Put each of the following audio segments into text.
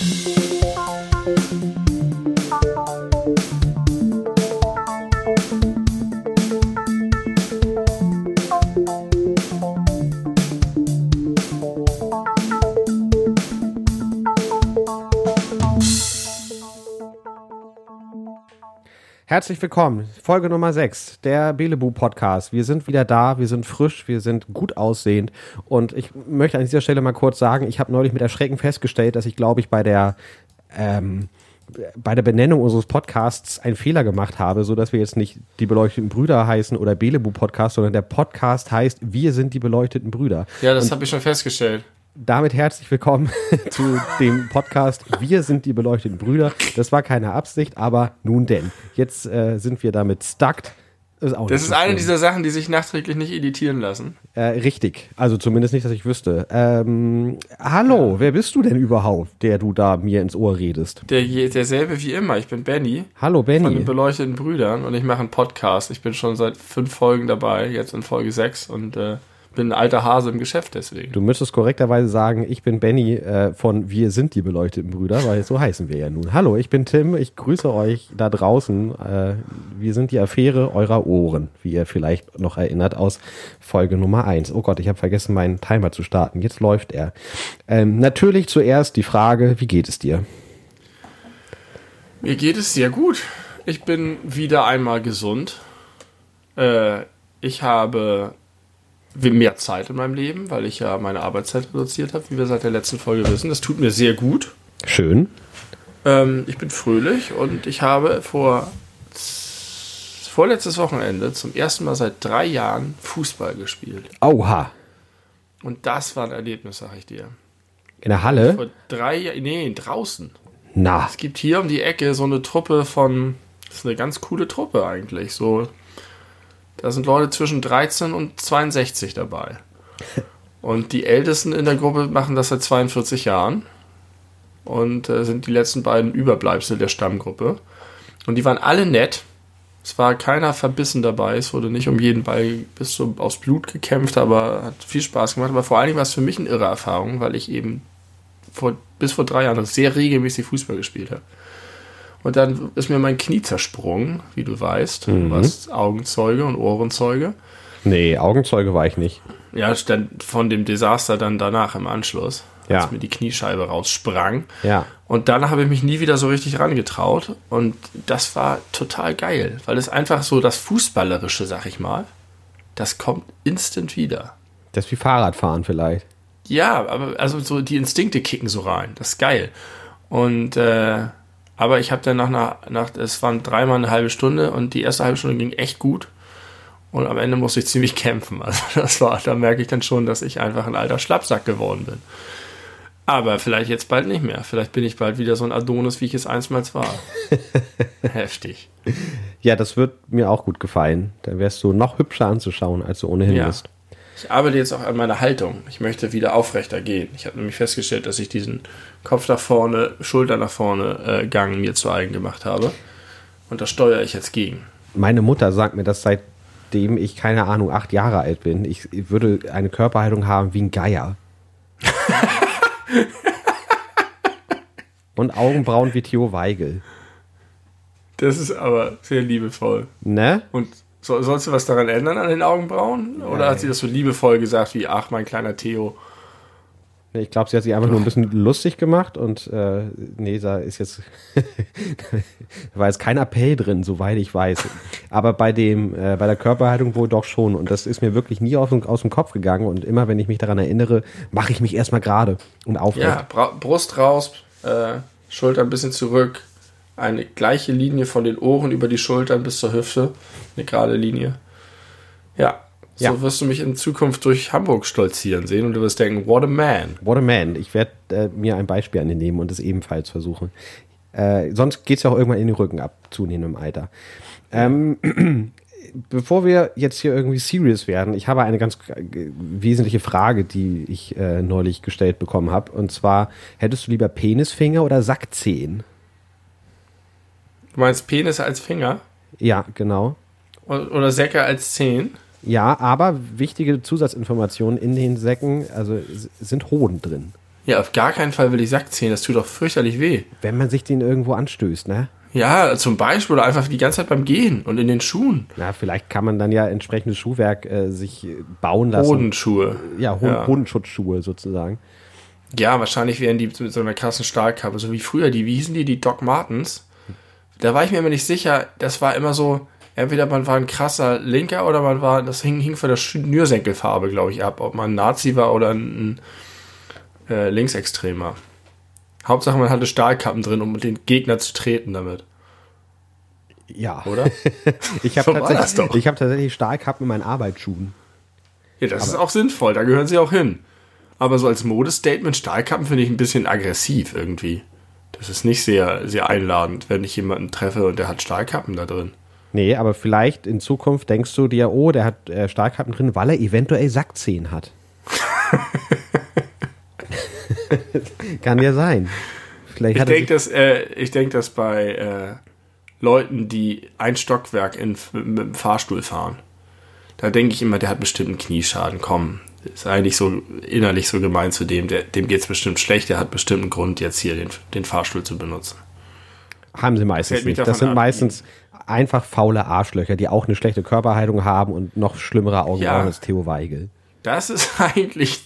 Música Herzlich willkommen. Folge Nummer 6, der Belebu Podcast. Wir sind wieder da, wir sind frisch, wir sind gut aussehend. Und ich möchte an dieser Stelle mal kurz sagen, ich habe neulich mit Erschrecken festgestellt, dass ich, glaube ich, bei der, ähm, bei der Benennung unseres Podcasts einen Fehler gemacht habe, so dass wir jetzt nicht die beleuchteten Brüder heißen oder Belebu Podcast, sondern der Podcast heißt Wir sind die beleuchteten Brüder. Ja, das habe ich schon festgestellt damit herzlich willkommen zu dem Podcast Wir sind die beleuchteten Brüder. Das war keine Absicht, aber nun denn. Jetzt äh, sind wir damit stuckt. Ist das ist eine dieser Sachen, die sich nachträglich nicht editieren lassen. Äh, richtig. Also zumindest nicht, dass ich wüsste. Ähm, hallo, ja. wer bist du denn überhaupt, der du da mir ins Ohr redest? Der, derselbe wie immer. Ich bin Benny. Hallo Benny. Von den beleuchteten Brüdern und ich mache einen Podcast. Ich bin schon seit fünf Folgen dabei, jetzt in Folge sechs und äh, bin ein alter Hase im Geschäft deswegen. Du müsstest korrekterweise sagen, ich bin Benny äh, von Wir sind die beleuchteten Brüder, weil so heißen wir ja nun. Hallo, ich bin Tim, ich grüße euch da draußen. Äh, wir sind die Affäre eurer Ohren, wie ihr vielleicht noch erinnert aus Folge Nummer 1. Oh Gott, ich habe vergessen, meinen Timer zu starten. Jetzt läuft er. Ähm, natürlich zuerst die Frage, wie geht es dir? Mir geht es sehr gut. Ich bin wieder einmal gesund. Äh, ich habe mehr Zeit in meinem Leben, weil ich ja meine Arbeitszeit reduziert habe, wie wir seit der letzten Folge wissen. Das tut mir sehr gut. Schön. Ähm, ich bin fröhlich und ich habe vor vorletztes Wochenende zum ersten Mal seit drei Jahren Fußball gespielt. Oha. Und das war ein Erlebnis, sag ich dir. In der Halle? Vor drei Jahren, nee, draußen. Na. Es gibt hier um die Ecke so eine Truppe von, das ist eine ganz coole Truppe eigentlich, so da sind Leute zwischen 13 und 62 dabei. Und die Ältesten in der Gruppe machen das seit 42 Jahren und äh, sind die letzten beiden Überbleibsel der Stammgruppe. Und die waren alle nett. Es war keiner verbissen dabei. Es wurde nicht um jeden Ball bis zum, aufs Blut gekämpft, aber hat viel Spaß gemacht. Aber vor allen Dingen war es für mich eine irre Erfahrung, weil ich eben vor, bis vor drei Jahren sehr regelmäßig Fußball gespielt habe. Und dann ist mir mein Knie zersprungen, wie du weißt. Mhm. Du warst Augenzeuge und Ohrenzeuge. Nee, Augenzeuge war ich nicht. Ja, von dem Desaster dann danach im Anschluss, ja. als mir die Kniescheibe raussprang. Ja. Und dann habe ich mich nie wieder so richtig rangetraut. Und das war total geil, weil es einfach so das Fußballerische, sag ich mal, das kommt instant wieder. Das ist wie Fahrradfahren vielleicht. Ja, aber also so die Instinkte kicken so rein. Das ist geil. Und äh, aber ich habe dann nach einer, nach, es waren dreimal eine halbe Stunde und die erste halbe Stunde ging echt gut. Und am Ende musste ich ziemlich kämpfen. Also das war, da merke ich dann schon, dass ich einfach ein alter Schlappsack geworden bin. Aber vielleicht jetzt bald nicht mehr. Vielleicht bin ich bald wieder so ein Adonis, wie ich es einstmals war. Heftig. Ja, das wird mir auch gut gefallen. Dann wärst du noch hübscher anzuschauen, als du ohnehin ja. bist. Ich arbeite jetzt auch an meiner Haltung. Ich möchte wieder aufrechter gehen. Ich habe nämlich festgestellt, dass ich diesen Kopf nach vorne, Schulter nach vorne äh, Gang mir zu eigen gemacht habe. Und da steuere ich jetzt gegen. Meine Mutter sagt mir das seitdem ich, keine Ahnung, acht Jahre alt bin. Ich, ich würde eine Körperhaltung haben wie ein Geier. Und Augenbrauen wie Theo Weigel. Das ist aber sehr liebevoll. Ne? Und so, sollst du was daran ändern an den Augenbrauen? Oder Nein. hat sie das so liebevoll gesagt wie, ach, mein kleiner Theo? Ich glaube, sie hat sich einfach nur ein bisschen lustig gemacht und äh, nee, da ist jetzt da war jetzt kein Appell drin, soweit ich weiß. Aber bei dem, äh, bei der Körperhaltung wohl doch schon. Und das ist mir wirklich nie aus, aus dem Kopf gegangen. Und immer wenn ich mich daran erinnere, mache ich mich erstmal gerade und aufrecht. Ja, Brust raus, äh, Schulter ein bisschen zurück, eine gleiche Linie von den Ohren über die Schultern bis zur Hüfte. Eine gerade Linie. Ja, so ja. wirst du mich in Zukunft durch Hamburg stolzieren sehen und du wirst denken, what a man. What a man. Ich werde äh, mir ein Beispiel an den nehmen und es ebenfalls versuchen. Äh, sonst geht es ja auch irgendwann in den Rücken ab, zunehmendem Alter. Ähm, bevor wir jetzt hier irgendwie serious werden, ich habe eine ganz äh, wesentliche Frage, die ich äh, neulich gestellt bekommen habe. Und zwar, hättest du lieber Penisfinger oder Sackzehen? Du meinst Penis als Finger? Ja, genau. Oder Säcke als Zehen? Ja, aber wichtige Zusatzinformationen in den Säcken, also sind Hoden drin. Ja, auf gar keinen Fall will ich Sack ziehen. Das tut doch fürchterlich weh. Wenn man sich den irgendwo anstößt, ne? Ja, zum Beispiel oder einfach die ganze Zeit beim Gehen und in den Schuhen. Na, vielleicht kann man dann ja entsprechendes Schuhwerk äh, sich bauen lassen. Bodenschuhe. Ja, Ho Ja. Bodenschutzschuhe sozusagen. Ja, wahrscheinlich wären die mit so einer krassen Stahlkappe, so wie früher, die, wie hießen die, die Doc Martens. Da war ich mir immer nicht sicher, das war immer so, entweder man war ein krasser Linker oder man war, das hing, hing von der Schnürsenkelfarbe, glaube ich, ab, ob man ein Nazi war oder ein, ein äh, Linksextremer. Hauptsache man hatte Stahlkappen drin, um den Gegner zu treten damit, Ja. oder? Ich habe So tatsächlich, ich hab tatsächlich Stahlkappen in meinen Arbeitsschuhen. Ja, das ist auch sinnvoll, da gehören sie auch hin. Aber so als Modestatement Stahlkappen finde ich ein bisschen aggressiv irgendwie. Das ist nicht sehr, sehr einladend, wenn ich jemanden treffe und der hat Stahlkappen da drin. Nee, aber vielleicht in Zukunft denkst du dir, oh, der hat äh, Stahlkappen drin, weil er eventuell Sackzehen hat. Kann ja sein. Vielleicht Ich denke, dass, äh, ich denk, dass bei äh, Leuten, die ein Stockwerk in, mit dem Fahrstuhl fahren, da denke ich immer, der hat bestimmt einen Knieschaden. Komm, ist eigentlich so innerlich so gemein zu dem, der, dem geht es bestimmt schlecht, der hat bestimmt einen Grund, jetzt hier den, den Fahrstuhl zu benutzen. Haben sie meistens nicht. Das sind ab. meistens einfach faule Arschlöcher, die auch eine schlechte Körperhaltung haben und noch schlimmere Augenbrauen Ja. als Theo Weigel. Das ist eigentlich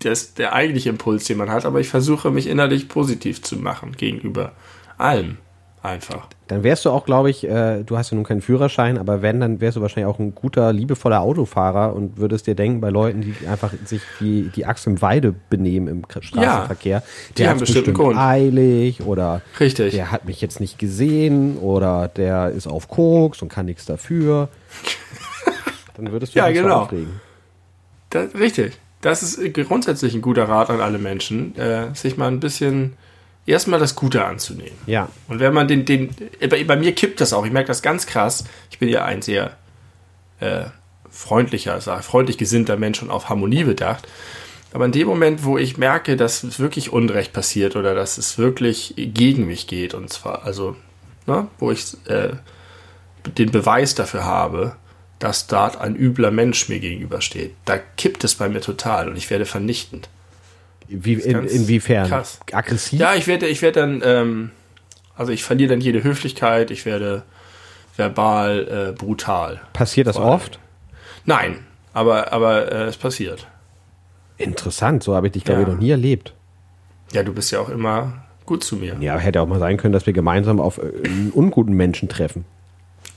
das, der eigentliche Impuls, den man hat, aber ich versuche mich innerlich positiv zu machen gegenüber allem. Einfach. Dann wärst du auch, glaube ich, äh, du hast ja nun keinen Führerschein, aber wenn, dann wärst du wahrscheinlich auch ein guter, liebevoller Autofahrer und würdest dir denken, bei Leuten, die einfach sich wie die Axt im Weide benehmen im Straßenverkehr, die der haben bestimmt Grund. eilig oder Richtig. der hat mich jetzt nicht gesehen oder der ist auf Koks und kann nichts dafür. Dann würdest du Ja, dich genau. aufregen. Das, richtig. Das ist grundsätzlich ein guter Rat an alle Menschen, äh, sich mal ein bisschen erstmal das Gute anzunehmen. Ja, Und wenn man den, den bei, bei mir kippt das auch, ich merke das ganz krass. Ich bin ja ein sehr äh, freundlicher, sag, freundlich gesinnter Mensch und auf Harmonie bedacht. Aber in dem Moment, wo ich merke, dass wirklich Unrecht passiert oder dass es wirklich gegen mich geht, und zwar, also, ne, wo ich äh, den Beweis dafür habe, dass dort ein übler Mensch mir gegenübersteht, da kippt es bei mir total und ich werde vernichtend. Wie, in, inwiefern? krass. Aggressiv? Ja, ich werde, ich werde dann, ähm, also ich verliere dann jede Höflichkeit, ich werde verbal äh, brutal. Passiert das oft? Nein, aber, aber äh, es passiert. Interessant, so habe ich dich, glaube ich, Ja. noch nie erlebt. Ja, du bist ja auch immer gut zu mir. Ja, hätte auch mal sein können, dass wir gemeinsam auf äh, einen unguten Menschen treffen.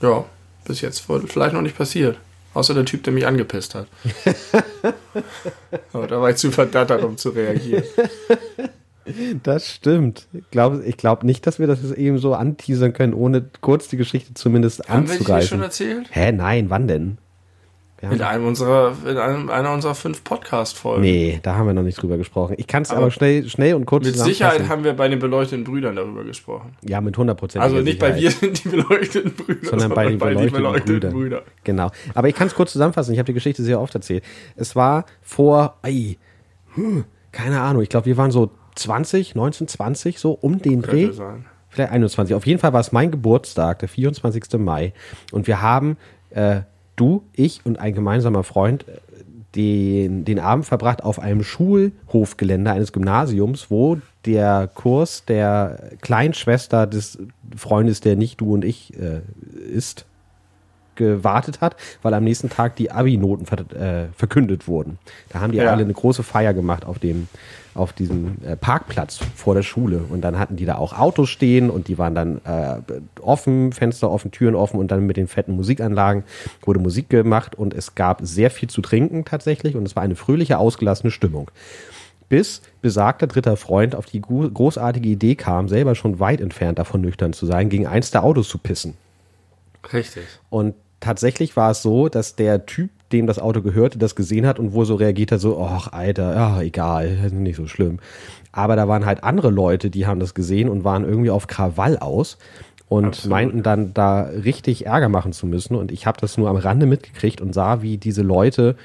Ja, bis jetzt wohl vielleicht noch nicht passiert. Außer der Typ, der mich angepisst hat. aber da war ich zu verdattert, um zu reagieren. Das stimmt. Ich glaube glaub nicht, dass wir das jetzt eben so anteasern können, ohne kurz die Geschichte zumindest Haben wir die anzugreifen. schon erzählt? Hä, nein, wann denn? In einem unserer, in einem, einer unserer fünf Podcast-Folgen. nee, da haben wir noch nicht drüber gesprochen. Ich kann es aber, Aber schnell, schnell und kurz Mit. Sicherheit haben wir bei den beleuchteten Brüdern darüber gesprochen. Ja, mit 100% Also nicht bei wir sind die beleuchteten Brüder, sondern bei den beleuchteten Brüdern. Genau. Aber ich kann es kurz zusammenfassen. Ich habe die Geschichte sehr oft erzählt. Es war vor, ei, hm, keine Ahnung, ich glaube, wir waren so 20, 19, 20, so um den Dreh. Könnte sein. Vielleicht 21. Auf jeden Fall war es mein Geburtstag, der 24. Mai. Und wir haben, äh, du, ich und ein gemeinsamer Freund, äh, den, den Abend verbracht auf einem Schulhofgelände eines Gymnasiums, wo der Kurs der Kleinschwester des Freundes, der nicht du und ich äh, ist, gewartet hat, weil am nächsten Tag die Abi-Noten ver äh, verkündet wurden. Da haben die Ja. alle eine große Feier gemacht auf dem auf diesem äh, Parkplatz vor der Schule und dann hatten die da auch Autos stehen und die waren dann äh, offen, Fenster offen, Türen offen und dann mit den fetten Musikanlagen wurde Musik gemacht und es gab sehr viel zu trinken tatsächlich und es war eine fröhliche, ausgelassene Stimmung. Bis besagter dritter Freund auf die gro- großartige Idee kam, selber schon weit entfernt davon nüchtern zu sein, gegen eins der Autos zu pissen. Richtig. Und tatsächlich war es so, dass der Typ, dem das Auto gehörte, das gesehen hat und wohl so reagiert hat, so, ach, Alter, ja, egal, nicht so schlimm. Aber da waren halt andere Leute, die haben das gesehen und waren irgendwie auf Krawall aus und Absolut. meinten dann da richtig Ärger machen zu müssen. Und ich habe das nur am Rande mitgekriegt und sah, wie diese Leute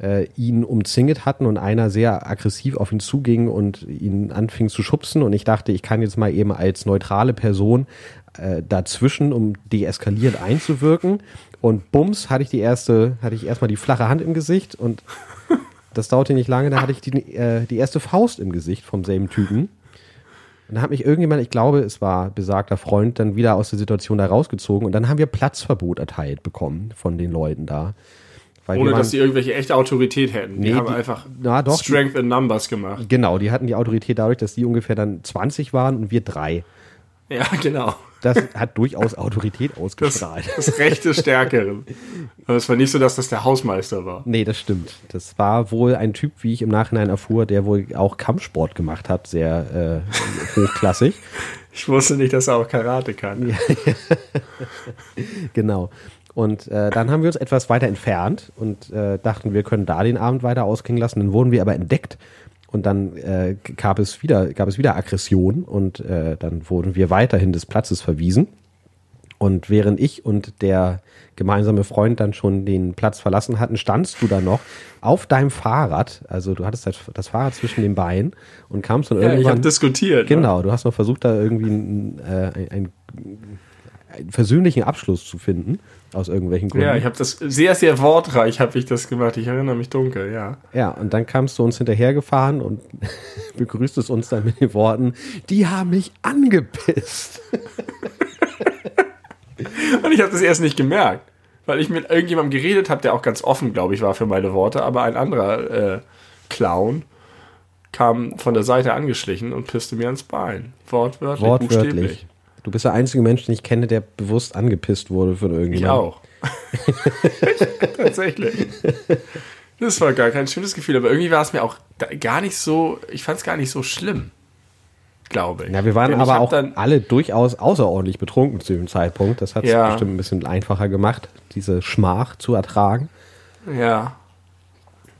äh, ihn umzingelt hatten und einer sehr aggressiv auf ihn zuging und ihn anfing zu schubsen. Und ich dachte, ich kann jetzt mal eben als neutrale Person äh, dazwischen, um deeskalierend einzuwirken. Und bums hatte ich die erste, hatte ich erstmal die flache Hand im Gesicht und das dauerte nicht lange, da hatte ich die, äh, die erste Faust im Gesicht vom selben Typen. Und dann hat mich irgendjemand, ich glaube, es war besagter Freund, dann wieder aus der Situation da rausgezogen und dann haben wir Platzverbot erteilt bekommen von den Leuten da. Weil Ohne dass sie irgendwelche echte Autorität hätten. Die nee, haben die, einfach na, doch, Strength in Numbers gemacht. Genau, die hatten die Autorität dadurch, dass die ungefähr dann 20 waren und wir drei. Ja, genau. Das hat durchaus Autorität ausgestrahlt. Das, das Recht des Stärkeren. Aber es war nicht so, dass das der Hausmeister war. Nee, das stimmt. Das war wohl ein Typ, wie ich im Nachhinein erfuhr, der wohl auch Kampfsport gemacht hat, sehr äh, hochklassig. Ich wusste nicht, dass er auch Karate kann. genau. Und äh, dann haben wir uns etwas weiter entfernt und äh, dachten, wir können da den Abend weiter ausklingen lassen. Dann wurden wir aber entdeckt und dann äh, gab, es wieder, gab es wieder Aggression und äh, dann wurden wir weiterhin des Platzes verwiesen. Und während ich und der gemeinsame Freund dann schon den Platz verlassen hatten, standst du da noch auf deinem Fahrrad. Also du hattest das, Fahrrad zwischen den Beinen und kamst dann ja, irgendwann. Ich habe diskutiert. Genau, ne? du hast noch versucht, da irgendwie ein, äh, ein, ein einen versöhnlichen Abschluss zu finden, aus irgendwelchen Gründen. Ja, ich habe das sehr, sehr wortreich habe ich das gemacht. Ich erinnere mich dunkel, ja. Ja, und dann kamst du uns hinterhergefahren und begrüßtest uns dann mit den Worten, die haben mich angepisst. und ich habe das erst nicht gemerkt, weil ich mit irgendjemandem geredet habe, der auch ganz offen, glaube ich, war für meine Worte, aber ein anderer äh, Clown kam von der Seite angeschlichen und pisste mir ans Bein. Wortwörtlich, Wortwörtlich. buchstäblich. Du bist der einzige Mensch, den ich kenne, der bewusst angepisst wurde von irgendjemandem. Ich auch. Tatsächlich. Das war gar kein schönes Gefühl, aber irgendwie war es mir auch gar nicht so, ich fand es gar nicht so schlimm. Glaube ich. Ja, wir waren Denn aber auch alle durchaus außerordentlich betrunken zu dem Zeitpunkt. Das hat es ja. bestimmt ein bisschen einfacher gemacht, diese Schmach zu ertragen. Ja.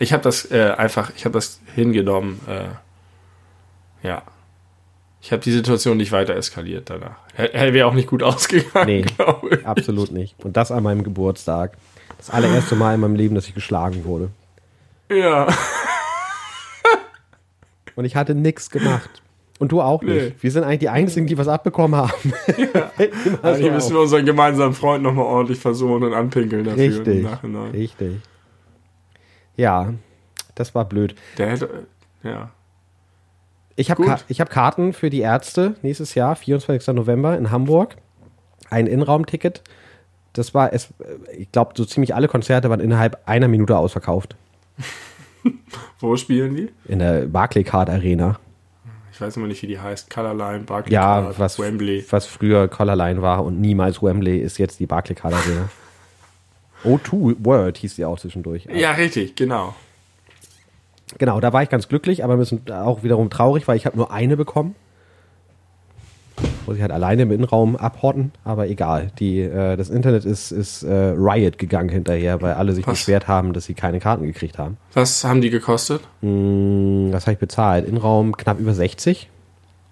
Ich habe das äh, einfach, ich habe das hingenommen. Äh, ja. Ich habe die Situation nicht weiter eskaliert danach. Wäre auch nicht gut ausgegangen, nee, glaube ich. Absolut nicht. Und das an meinem Geburtstag. Das allererste Mal in meinem Leben, dass ich geschlagen wurde. Ja. Und ich hatte nichts gemacht. Und du auch nicht. Nee. Wir sind eigentlich die Einzigen, die was abbekommen haben. Ja. Eigentlich so müssen wir unseren gemeinsamen Freund nochmal ordentlich versuchen und anpinkeln dafür richtig, im Nachhinein. Richtig. Ja, das war blöd. Der hätte, ja. Ich habe Ka hab Karten für die Ärzte nächstes Jahr, 24. November in Hamburg. Ein Innenraumticket. Das war es, ich glaube, so ziemlich alle Konzerte waren innerhalb einer Minute ausverkauft. Wo spielen die? In der Barclaycard Arena. Ich weiß immer nicht, wie die heißt. Colorline, Barclaycard, ja, was, Wembley. Was früher Colorline war und niemals Wembley ist jetzt die Barclaycard Arena. O2 World hieß die auch zwischendurch. Ja, richtig, genau. Genau, da war ich ganz glücklich, aber ein bisschen auch wiederum traurig, weil ich habe nur eine bekommen. Muss ich halt alleine im Innenraum abhotten, aber egal. Die, äh, das Internet ist, ist äh, Riot gegangen hinterher, weil alle sich Was? beschwert haben, dass sie keine Karten gekriegt haben. Was haben die gekostet? Mm, was habe ich bezahlt? Innenraum knapp über 60.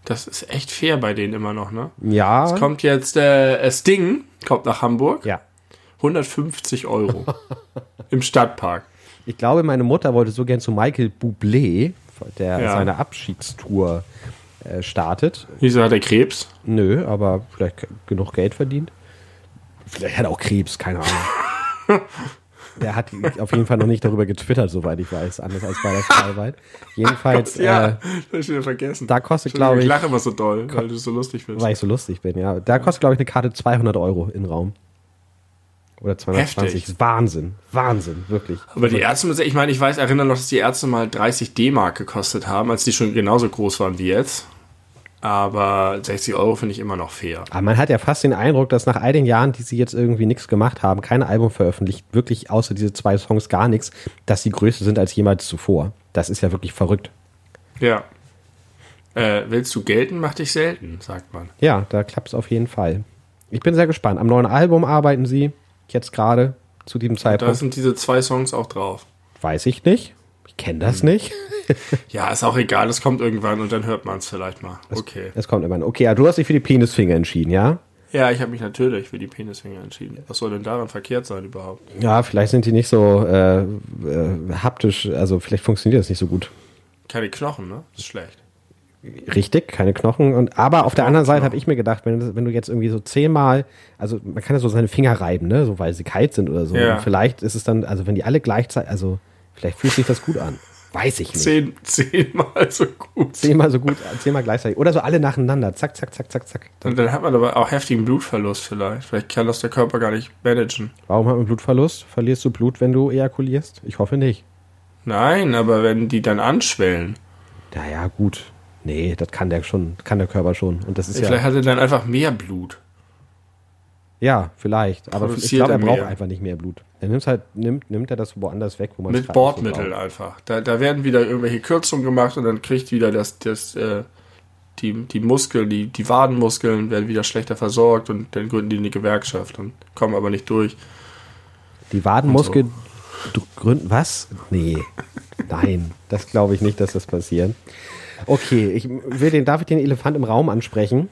Das ist echt fair bei denen immer noch, ne? Ja. Es kommt jetzt äh, Sting, kommt nach Hamburg. Ja. 150 Euro. Im Stadtpark. Ich glaube, meine Mutter wollte so gern zu Michael Bublé, der ja. seine Abschiedstour äh, startet. Wieso hat er Krebs? Nö, aber vielleicht genug Geld verdient. Vielleicht hat er auch Krebs, keine Ahnung. Der hat auf jeden Fall noch nicht darüber getwittert, soweit ich weiß, anders als bei der Freiwald. Jedenfalls. ja, äh, das ich wieder vergessen. Da kostet, glaube ich. Ich lache immer so doll, weil du so lustig bist. Weil ich so lustig bin, ja. Da kostet, glaube ich, eine Karte 200 Euro in Raum. Oder 220. Heftig. Wahnsinn. Wahnsinn, wirklich. Aber die Ärzte, ich meine, ich weiß, erinnere noch, dass die Ärzte mal 30 D-Mark gekostet haben, als die schon genauso groß waren wie jetzt. Aber 60 Euro finde ich immer noch fair. Aber man hat ja fast den Eindruck, dass nach all den Jahren, die sie jetzt irgendwie nichts gemacht haben, kein Album veröffentlicht, wirklich außer diese zwei Songs gar nichts, dass sie größer sind als jemals zuvor. Das ist ja wirklich verrückt. Ja. Äh, willst du gelten, mach dich selten, sagt man. Ja, da klappt es auf jeden Fall. Ich bin sehr gespannt. Am neuen Album arbeiten sie jetzt gerade zu diesem Zeitpunkt. Da sind diese zwei Songs auch drauf. Weiß ich nicht. Ich kenne das hm. nicht. ja, ist auch egal. Es kommt irgendwann und dann hört man es vielleicht mal. Okay. Es, kommt irgendwann. Okay, ja, du hast dich für die Penisfinger entschieden, ja? Ja, ich habe mich natürlich für die Penisfinger entschieden. Was soll denn daran verkehrt sein überhaupt? Ja, vielleicht sind die nicht so äh, äh, haptisch, also vielleicht funktioniert das nicht so gut. Keine Knochen, ne? Das ist schlecht. Richtig, keine Knochen. Und, aber auf der anderen Seite habe ich mir gedacht, wenn, wenn du jetzt irgendwie so zehnmal, also man kann ja so seine Finger reiben, ne, so weil sie kalt sind oder so. Ja. vielleicht ist es dann, also wenn die alle gleichzeitig, also vielleicht fühlt sich das gut an. Weiß ich nicht. Zehn, zehnmal so gut. Zehnmal so gut, zehnmal gleichzeitig. Oder so alle nacheinander. Zack, zack, zack, zack, zack. Und dann hat man aber auch heftigen Blutverlust vielleicht. Vielleicht kann das der Körper gar nicht managen. Warum hat man Blutverlust? Verlierst du Blut, wenn du ejakulierst? Ich hoffe nicht. Nein, aber wenn die dann anschwellen. Ja, ja, gut. Nee, das kann der schon, kann der Körper schon. Und das ist Vielleicht ja. hat er dann einfach mehr Blut. Ja, vielleicht. Aber ich glaube, er er braucht einfach nicht mehr Blut. Er nimmt halt, nimmt, nimmt er das woanders weg, wo man Mit Bordmitteln einfach. Da, da werden wieder irgendwelche Kürzungen gemacht und dann kriegt wieder das, das, äh, die, die Muskeln, die, die Wadenmuskeln werden wieder schlechter versorgt und dann gründen die eine Gewerkschaft und kommen aber nicht durch. Die Wadenmuskel du gründen. Was? Nee. Nein, das glaube ich nicht, dass das passiert. Okay, ich will den, darf ich den Elefant im Raum ansprechen?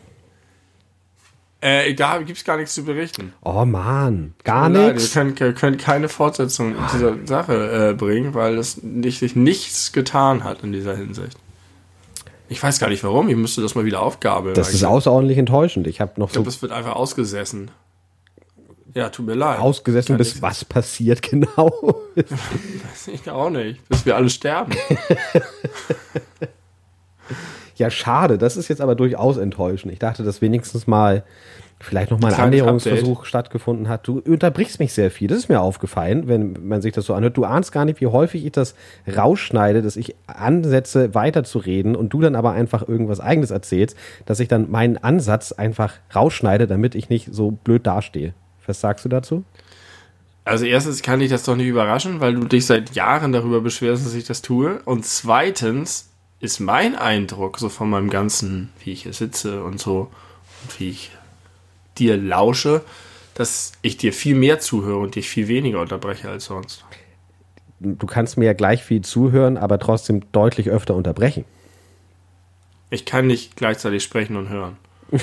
Äh, da gibt's gar nichts zu berichten. Oh Mann, gar Nein, wir nichts. können, wir können keine Fortsetzung dieser Sache äh, bringen, weil es nicht, sich nichts getan hat in dieser Hinsicht. Ich weiß gar nicht warum, ich müsste das mal wieder aufgabeln. Das ist ich außerordentlich enttäuschend. Ich habe noch Ich so glaube, es wird einfach ausgesessen. Ja, tut mir leid. ausgesessen, bis was passiert genau. Ich auch nicht. Bis wir alle sterben. ja, schade. Das ist jetzt aber durchaus enttäuschend. Ich dachte, dass wenigstens mal vielleicht noch mal ein Annäherungsversuch stattgefunden hat. Du unterbrichst mich sehr viel. Das ist mir aufgefallen, wenn man sich das so anhört. Du ahnst gar nicht, wie häufig ich das rausschneide, dass ich ansetze, weiterzureden und du dann aber einfach irgendwas Eigenes erzählst, dass ich dann meinen Ansatz einfach rausschneide, damit ich nicht so blöd dastehe. Was sagst du dazu? Also erstens kann ich das doch nicht überraschen, weil du dich seit Jahren darüber beschwerst, dass ich das tue. Und zweitens ist mein Eindruck so von meinem ganzen, wie ich hier sitze und so und wie ich dir lausche, dass ich dir viel mehr zuhöre und dich viel weniger unterbreche als sonst. Du kannst mir ja gleich viel zuhören, aber trotzdem deutlich öfter unterbrechen. Ich kann nicht gleichzeitig sprechen und hören. das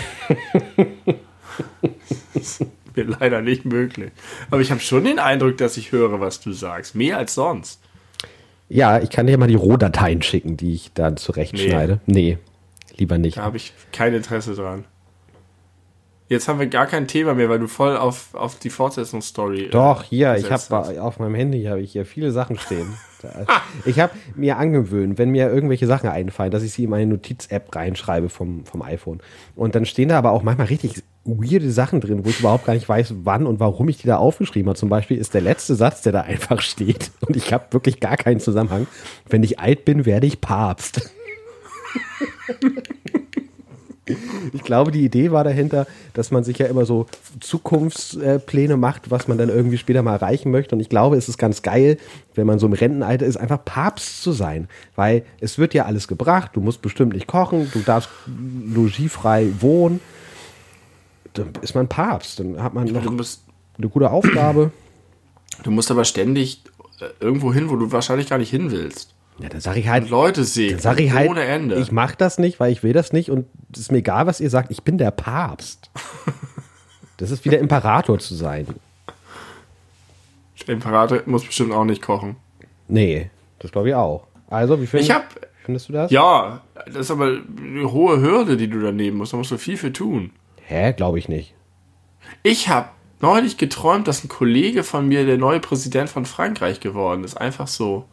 ist mir leider nicht möglich. Aber ich habe schon den Eindruck, dass ich höre, was du sagst. Mehr als sonst. Ja, ich kann dir mal die Rohdateien schicken, die ich dann zurechtschneide. Nee, lieber nicht. Da habe ich kein Interesse dran. Jetzt haben wir gar kein Thema mehr, weil du voll auf, auf die Fortsetzungsstory. äh, Doch, hier, ich habe auf meinem Handy habe ich hier viele Sachen stehen. Ich habe mir angewöhnt, wenn mir irgendwelche Sachen einfallen, dass ich sie in meine Notiz-App reinschreibe vom, vom iPhone. Und dann stehen da aber auch manchmal richtig weirde Sachen drin, wo ich überhaupt gar nicht weiß, wann und warum ich die da aufgeschrieben habe. Zum Beispiel ist der letzte Satz, der da einfach steht, und ich habe wirklich gar keinen Zusammenhang. Wenn ich alt bin, werde ich Papst. Ich glaube, die Idee war dahinter, dass man sich ja immer so Zukunftspläne macht, was man dann irgendwie später mal erreichen möchte. Und ich glaube, es ist ganz geil, wenn man so im Rentenalter ist, einfach Papst zu sein. Weil es wird ja alles gebracht, du musst bestimmt nicht kochen, du darfst logiefrei wohnen. Dann ist man Papst, dann hat man noch eine gute Aufgabe. du musst aber ständig äh, irgendwo hin, wo du wahrscheinlich gar nicht hin willst. Ja, dann sage ich halt, Leute sehen. dann sag ich halt, ohne Ende. ich mache das nicht, weil ich will das nicht und es ist mir egal, was ihr sagt, ich bin der Papst. Das ist wie der Imperator zu sein. Der Imperator muss bestimmt auch nicht kochen. Nee, das glaube ich auch. Also, wie find, Ich hab, findest du das? ja, das ist aber eine hohe Hürde, die du da nehmen musst. Da musst du viel für tun. Hä, glaube ich nicht. Ich habe neulich geträumt, dass ein Kollege von mir der neue Präsident von Frankreich geworden ist. Einfach so.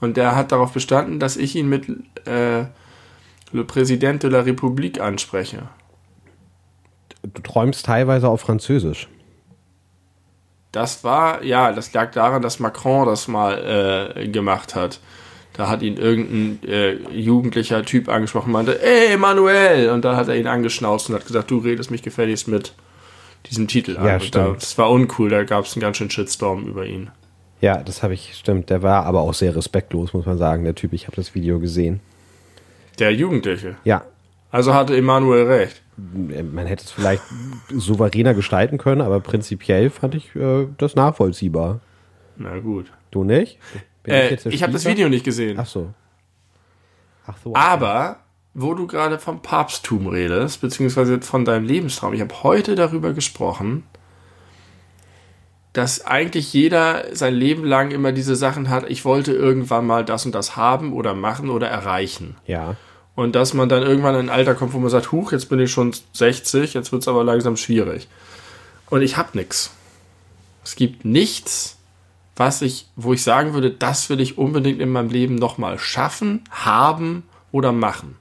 Und der hat darauf bestanden, dass ich ihn mit äh, Le Président de la République anspreche. Du träumst teilweise auf Französisch. Das war, ja, das lag daran, dass Macron das mal äh, gemacht hat. Da hat ihn irgendein äh, jugendlicher Typ angesprochen und meinte, ey, Emmanuel! Und da hat er ihn angeschnauzt und hat gesagt, du redest mich gefälligst mit diesem Titel an. Ja, und da, stimmt. das war uncool, da gab es einen ganz schönen Shitstorm über ihn. Ja, das habe ich, stimmt. Der war aber auch sehr respektlos, muss man sagen, der Typ. Ich habe das Video gesehen. Der Jugendliche. Ja, Also hatte Emanuel recht. man hätte es vielleicht souveräner gestalten können, aber prinzipiell fand ich äh, das nachvollziehbar. Na gut. Du nicht? Äh, der ich habe das? Video nicht gesehen. Ach so. Ach so. Aber, wo du gerade vom Papsttum redest, beziehungsweise von deinem Lebenstraum, ich habe heute darüber gesprochen, dass eigentlich jeder sein Leben lang immer diese Sachen hat, ich wollte irgendwann mal das und das haben oder machen oder erreichen. Ja. Und dass man dann irgendwann in ein Alter kommt, wo man sagt, huch, jetzt bin ich schon 60, jetzt wird es aber langsam schwierig. Und ich habe nichts. Es gibt nichts, was ich, wo ich sagen würde, das will ich unbedingt in meinem Leben nochmal schaffen, haben oder machen.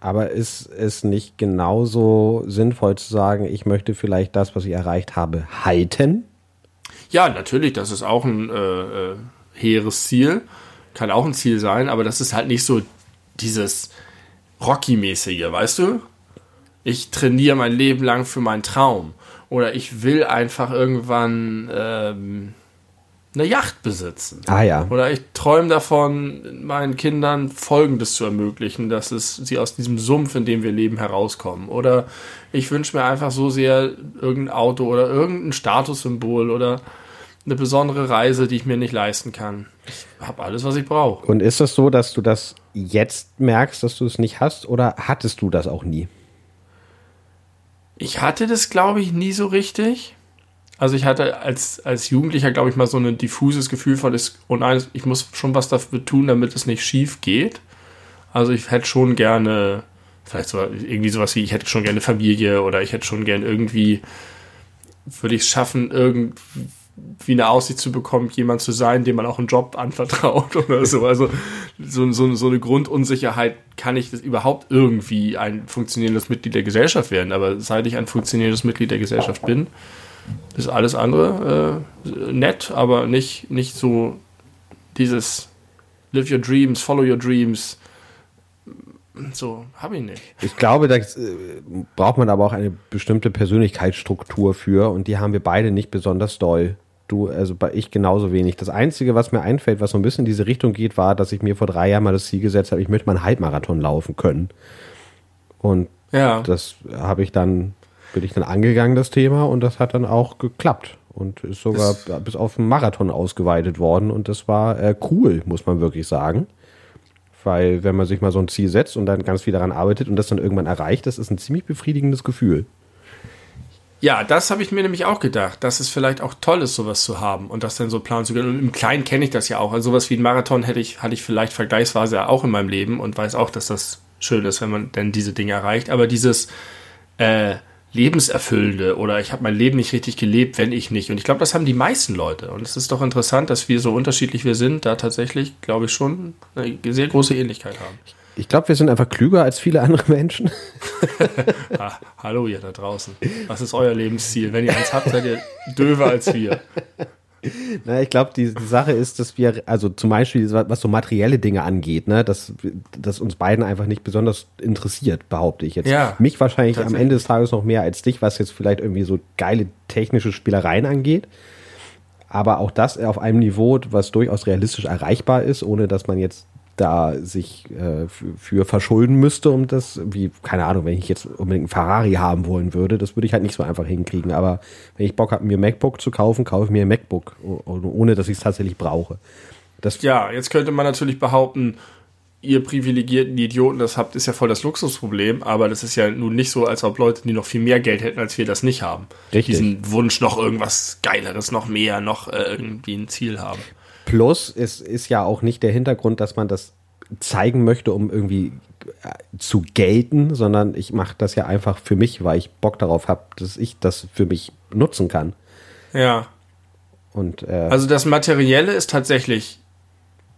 Aber ist es nicht genauso sinnvoll zu sagen, ich möchte vielleicht das, was ich erreicht habe, halten? Ja, natürlich, das ist auch ein äh, äh, hehres Ziel. Kann auch ein Ziel sein, aber das ist halt nicht so dieses Rocky-mäßige, weißt du? Ich trainiere mein Leben lang für meinen Traum. Oder ich will einfach irgendwann ähm, eine Yacht besitzen. Ah ja. Oder ich träume davon, meinen Kindern Folgendes zu ermöglichen, dass es sie aus diesem Sumpf, in dem wir leben, herauskommen. Oder ich wünsche mir einfach so sehr irgendein Auto oder irgendein Statussymbol oder eine besondere Reise, die ich mir nicht leisten kann. Ich habe alles, was ich brauche. Und ist das so, dass du das jetzt merkst, dass du es nicht hast, oder hattest du das auch nie? Ich hatte das, glaube ich, nie so richtig. Also ich hatte als, als Jugendlicher, glaube ich, mal so ein diffuses Gefühl von, oh nein, ich muss schon was dafür tun, damit es nicht schief geht. Also ich hätte schon gerne, vielleicht so, irgendwie sowas wie, ich hätte schon gerne Familie oder ich hätte schon gerne irgendwie, würde ich es schaffen, irgendwie eine Aussicht zu bekommen, jemand zu sein, dem man auch einen Job anvertraut oder so. Also so, so, so eine Grundunsicherheit, kann ich das überhaupt irgendwie ein funktionierendes Mitglied der Gesellschaft werden? Aber seit ich ein funktionierendes Mitglied der Gesellschaft bin, ist alles andere äh, nett, aber nicht, nicht so dieses Live your dreams, follow your dreams. So, habe ich nicht. Ich glaube, da äh, braucht man aber auch eine bestimmte Persönlichkeitsstruktur für und die haben wir beide nicht besonders doll. Du, also bei ich genauso wenig. Das Einzige, was mir einfällt, was so ein bisschen in diese Richtung geht, war, dass ich mir vor drei Jahren mal das Ziel gesetzt habe, ich möchte mal einen Halbmarathon laufen können. Und ja. das habe ich dann bin ich dann angegangen, das Thema, und das hat dann auch geklappt und ist sogar das bis auf einen Marathon ausgeweitet worden und das war äh, cool, muss man wirklich sagen. Weil wenn man sich mal so ein Ziel setzt und dann ganz viel daran arbeitet und das dann irgendwann erreicht, das ist ein ziemlich befriedigendes Gefühl. Ja, das habe ich mir nämlich auch gedacht, dass es vielleicht auch toll ist, sowas zu haben und das dann so planen zu können. Und im Kleinen kenne ich das ja auch. Also sowas wie ein Marathon hätte ich, hatte ich vielleicht vergleichsweise auch in meinem Leben und weiß auch, dass das schön ist, wenn man denn diese Dinge erreicht. Aber dieses, äh, lebenserfüllende oder ich habe mein Leben nicht richtig gelebt, wenn ich nicht. Und ich glaube, das haben die meisten Leute. Und es ist doch interessant, dass wir so unterschiedlich wir sind, da tatsächlich, glaube ich, schon eine sehr große Ähnlichkeit haben. Ich glaube, wir sind einfach klüger als viele andere Menschen. ah, hallo ihr da draußen. Was ist euer Lebensziel? Wenn ihr eins habt, seid ihr döver als wir. Na, ich glaube, die, die, Sache ist, dass wir, also zum Beispiel, was so materielle Dinge angeht, ne, dass, dass uns beiden einfach nicht besonders interessiert, behaupte ich jetzt. Ja, Mich wahrscheinlich am Ende des Tages noch mehr als dich, was jetzt vielleicht irgendwie so geile technische Spielereien angeht. Aber auch das auf einem Niveau, was durchaus realistisch erreichbar ist, ohne dass man jetzt da sich äh, für verschulden müsste, um das, wie, keine Ahnung, wenn ich jetzt unbedingt einen Ferrari haben wollen würde, das würde ich halt nicht so einfach hinkriegen. Aber wenn ich Bock habe, mir ein MacBook zu kaufen, kaufe ich mir ein MacBook, ohne dass ich es tatsächlich brauche. Das ja, jetzt könnte man natürlich behaupten, ihr privilegierten Idioten, das habt, ist ja voll das Luxusproblem, aber das ist ja nun nicht so, als ob Leute, die noch viel mehr Geld hätten, als wir das nicht haben. Richtig. Diesen Wunsch, noch irgendwas Geileres, noch mehr, noch äh, irgendwie ein Ziel haben. Plus, es ist ja auch nicht der Hintergrund, dass man das zeigen möchte, um irgendwie äh, zu gelten, sondern ich mache das ja einfach für mich, weil ich Bock darauf habe, dass ich das für mich nutzen kann. Ja. Und, äh, also das Materielle ist tatsächlich,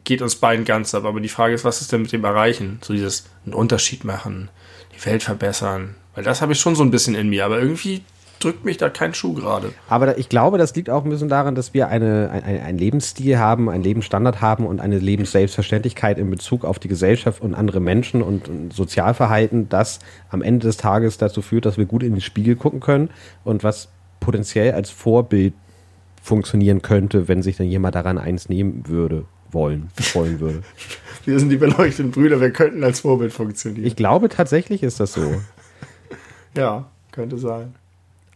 geht uns beiden ganz ab, aber die Frage ist, was ist denn mit dem Erreichen? So dieses einen Unterschied machen, die Welt verbessern. Weil das habe ich schon so ein bisschen in mir, aber irgendwie drückt mich da kein Schuh gerade. Aber ich glaube, das liegt auch ein bisschen daran, dass wir eine, ein, ein Lebensstil haben, einen Lebensstandard haben und eine Lebensselbstverständlichkeit in Bezug auf die Gesellschaft und andere Menschen und, und Sozialverhalten, das am Ende des Tages dazu führt, dass wir gut in den Spiegel gucken können und was potenziell als Vorbild funktionieren könnte, wenn sich dann jemand daran eins nehmen würde, wollen, wollen würde. Wir sind die beleuchteten Brüder, wir könnten als Vorbild funktionieren. Ich glaube tatsächlich ist das so. ja, könnte sein.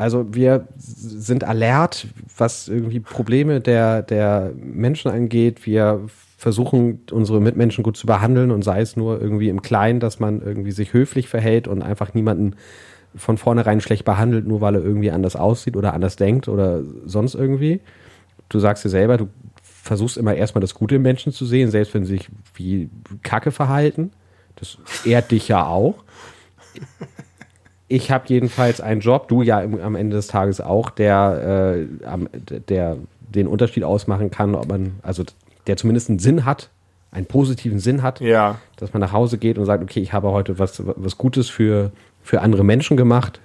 Also wir sind alert, was irgendwie Probleme der, der Menschen angeht. Wir versuchen, unsere Mitmenschen gut zu behandeln und sei es nur irgendwie im Kleinen, dass man irgendwie sich höflich verhält und einfach niemanden von vornherein schlecht behandelt, nur weil er irgendwie anders aussieht oder anders denkt oder sonst irgendwie. Du sagst dir selber, du versuchst immer erstmal das Gute im Menschen zu sehen, selbst wenn sie sich wie Kacke verhalten. Das ehrt dich ja auch ich habe jedenfalls einen Job, du ja im, am Ende des Tages auch, der, äh, der den Unterschied ausmachen kann, ob man, also der zumindest einen Sinn hat, einen positiven Sinn hat, Ja. dass man nach Hause geht und sagt, okay, ich habe heute was, was Gutes für, für andere Menschen gemacht.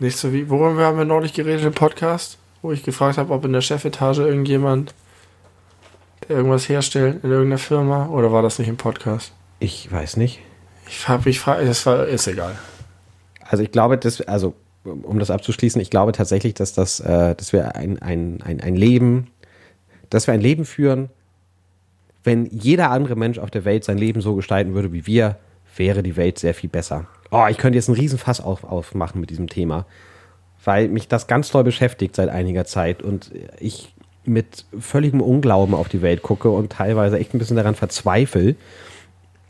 Nicht so wie, worüber haben wir neulich geredet im Podcast? Wo ich gefragt habe, ob in der Chefetage irgendjemand der irgendwas herstellt in irgendeiner Firma oder war das nicht im Podcast? Ich weiß nicht. Ich habe mich frage, das war ist egal. Also ich glaube, dass, also um das abzuschließen, ich glaube tatsächlich, dass das, äh, dass wir ein, ein, ein, ein Leben, dass wir ein Leben führen, wenn jeder andere Mensch auf der Welt sein Leben so gestalten würde wie wir, wäre die Welt sehr viel besser. Oh, ich könnte jetzt einen Riesenfass auf, aufmachen mit diesem Thema, weil mich das ganz toll beschäftigt seit einiger Zeit und ich mit völligem Unglauben auf die Welt gucke und teilweise echt ein bisschen daran verzweifle,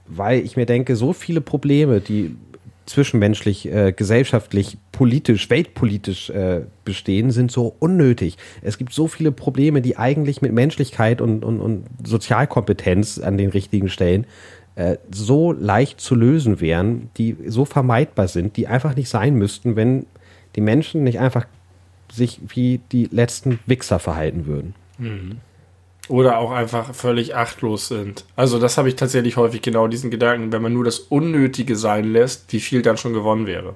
weil ich mir denke, so viele Probleme, die zwischenmenschlich, äh, gesellschaftlich, politisch, weltpolitisch äh, bestehen, sind so unnötig. Es gibt so viele Probleme, die eigentlich mit Menschlichkeit und, und, und Sozialkompetenz an den richtigen Stellen äh, so leicht zu lösen wären, die so vermeidbar sind, die einfach nicht sein müssten, wenn die Menschen nicht einfach sich wie die letzten Wichser verhalten würden. Oder auch einfach völlig achtlos sind. Also das habe ich tatsächlich häufig genau diesen Gedanken, wenn man nur das Unnötige sein lässt, wie viel dann schon gewonnen wäre.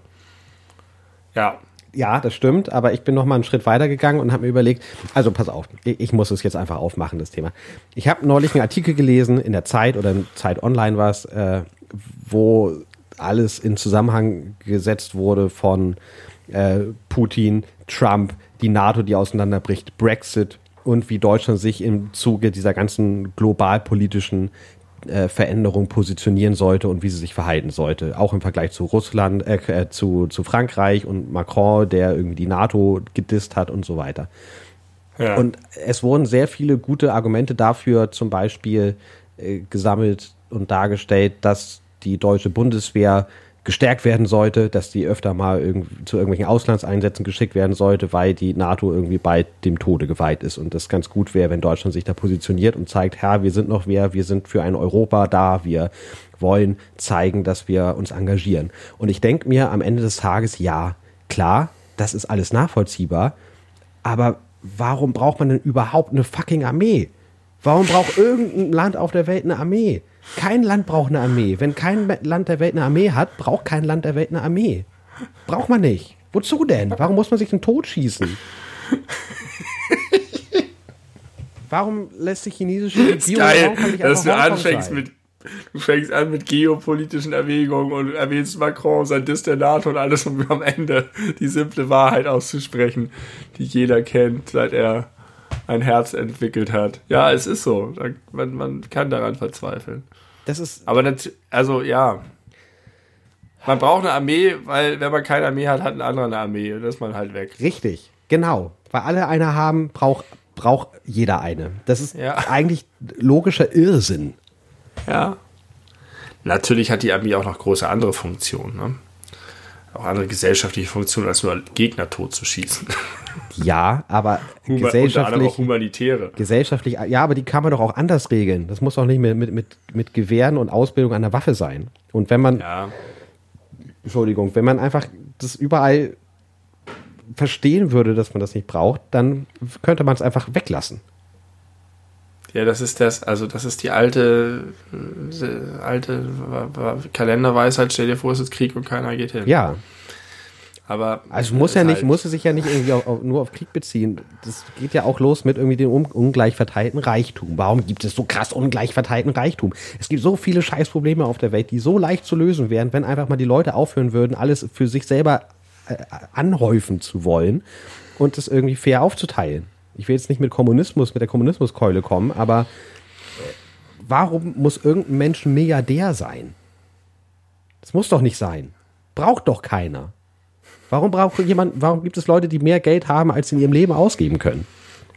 Ja, Ja, das stimmt, aber ich bin noch mal einen Schritt weiter gegangen und habe mir überlegt, also pass auf, ich, muss es jetzt einfach aufmachen, das Thema. Ich habe neulich einen Artikel gelesen in der Zeit oder in Zeit Online war es, äh, wo alles in Zusammenhang gesetzt wurde von äh, Putin, Trump, die NATO, die auseinanderbricht, Brexit und wie Deutschland sich im Zuge dieser ganzen globalpolitischen äh, Veränderung positionieren sollte und wie sie sich verhalten sollte. Auch im Vergleich zu Russland, äh, äh, zu, zu Frankreich und Macron, der irgendwie die NATO gedisst hat und so weiter. ja. Und es wurden sehr viele gute Argumente dafür zum Beispiel äh, gesammelt und dargestellt, dass die deutsche Bundeswehr gestärkt werden sollte, dass die öfter mal zu irgendwelchen Auslandseinsätzen geschickt werden sollte, weil die NATO irgendwie bald dem Tode geweiht ist und das ganz gut wäre, wenn Deutschland sich da positioniert und zeigt, Herr, wir sind noch wer, wir sind für ein Europa da, wir wollen zeigen, dass wir uns engagieren. Und ich denke mir am Ende des Tages, ja, klar, das ist alles nachvollziehbar, aber warum braucht man denn überhaupt eine fucking Armee? Warum braucht irgendein Land auf der Welt eine Armee? Kein Land braucht eine Armee. Wenn kein Land der Welt eine Armee hat, braucht kein Land der Welt eine Armee. Braucht man nicht. Wozu denn? Warum muss man sich den Tod schießen? Warum lässt sich chinesische ist Regierung geil, warum kann nicht dass du anfängst sein? mit du fängst an mit geopolitischen Erwägungen und erwähnst Macron, sein NATO und alles, um am Ende die simple Wahrheit auszusprechen, die jeder kennt, seit er ein Herz entwickelt hat. Ja, es ist so. Man, man kann daran verzweifeln. Das ist Aber nat- also ja. Man braucht eine Armee, weil wenn man keine Armee hat, hat ein anderer eine Armee und dann ist man halt weg. Richtig, genau. Weil alle eine haben, braucht braucht jeder eine. Das ist Ja. eigentlich logischer Irrsinn. Ja. Natürlich hat die Armee auch noch große andere Funktionen. Ne? Auch andere gesellschaftliche Funktionen, als nur Gegner totzuschießen. Ja, aber Huma- gesellschaftlich, auch humanitäre. gesellschaftlich, ja, aber die kann man doch auch anders regeln. Das muss doch nicht mehr mit, mit, mit Gewehren und Ausbildung an der Waffe sein. Und wenn man, Ja. Entschuldigung, wenn man einfach das überall verstehen würde, dass man das nicht braucht, dann könnte man es einfach weglassen. ja, das ist das, also das ist die alte, äh, alte Kalenderweisheit, stell dir vor, es ist Krieg und keiner geht hin. Ja, Aber also muss ja nicht, halt- muss es sich ja nicht irgendwie auf, auf, nur auf Krieg beziehen. Das geht ja auch los mit irgendwie dem un ungleich verteilten Reichtum. Warum gibt es so krass ungleich verteilten Reichtum? Es gibt so viele Scheißprobleme auf der Welt, die so leicht zu lösen wären, wenn einfach mal die Leute aufhören würden, alles für sich selber äh, anhäufen zu wollen und es irgendwie fair aufzuteilen. Ich will jetzt nicht mit Kommunismus, mit der Kommunismuskeule kommen, aber äh, warum muss irgendein Mensch Milliardär sein? Das muss doch nicht sein. Braucht doch keiner. Warum braucht jemand, warum gibt es Leute, die mehr Geld haben, als sie in ihrem Leben ausgeben können?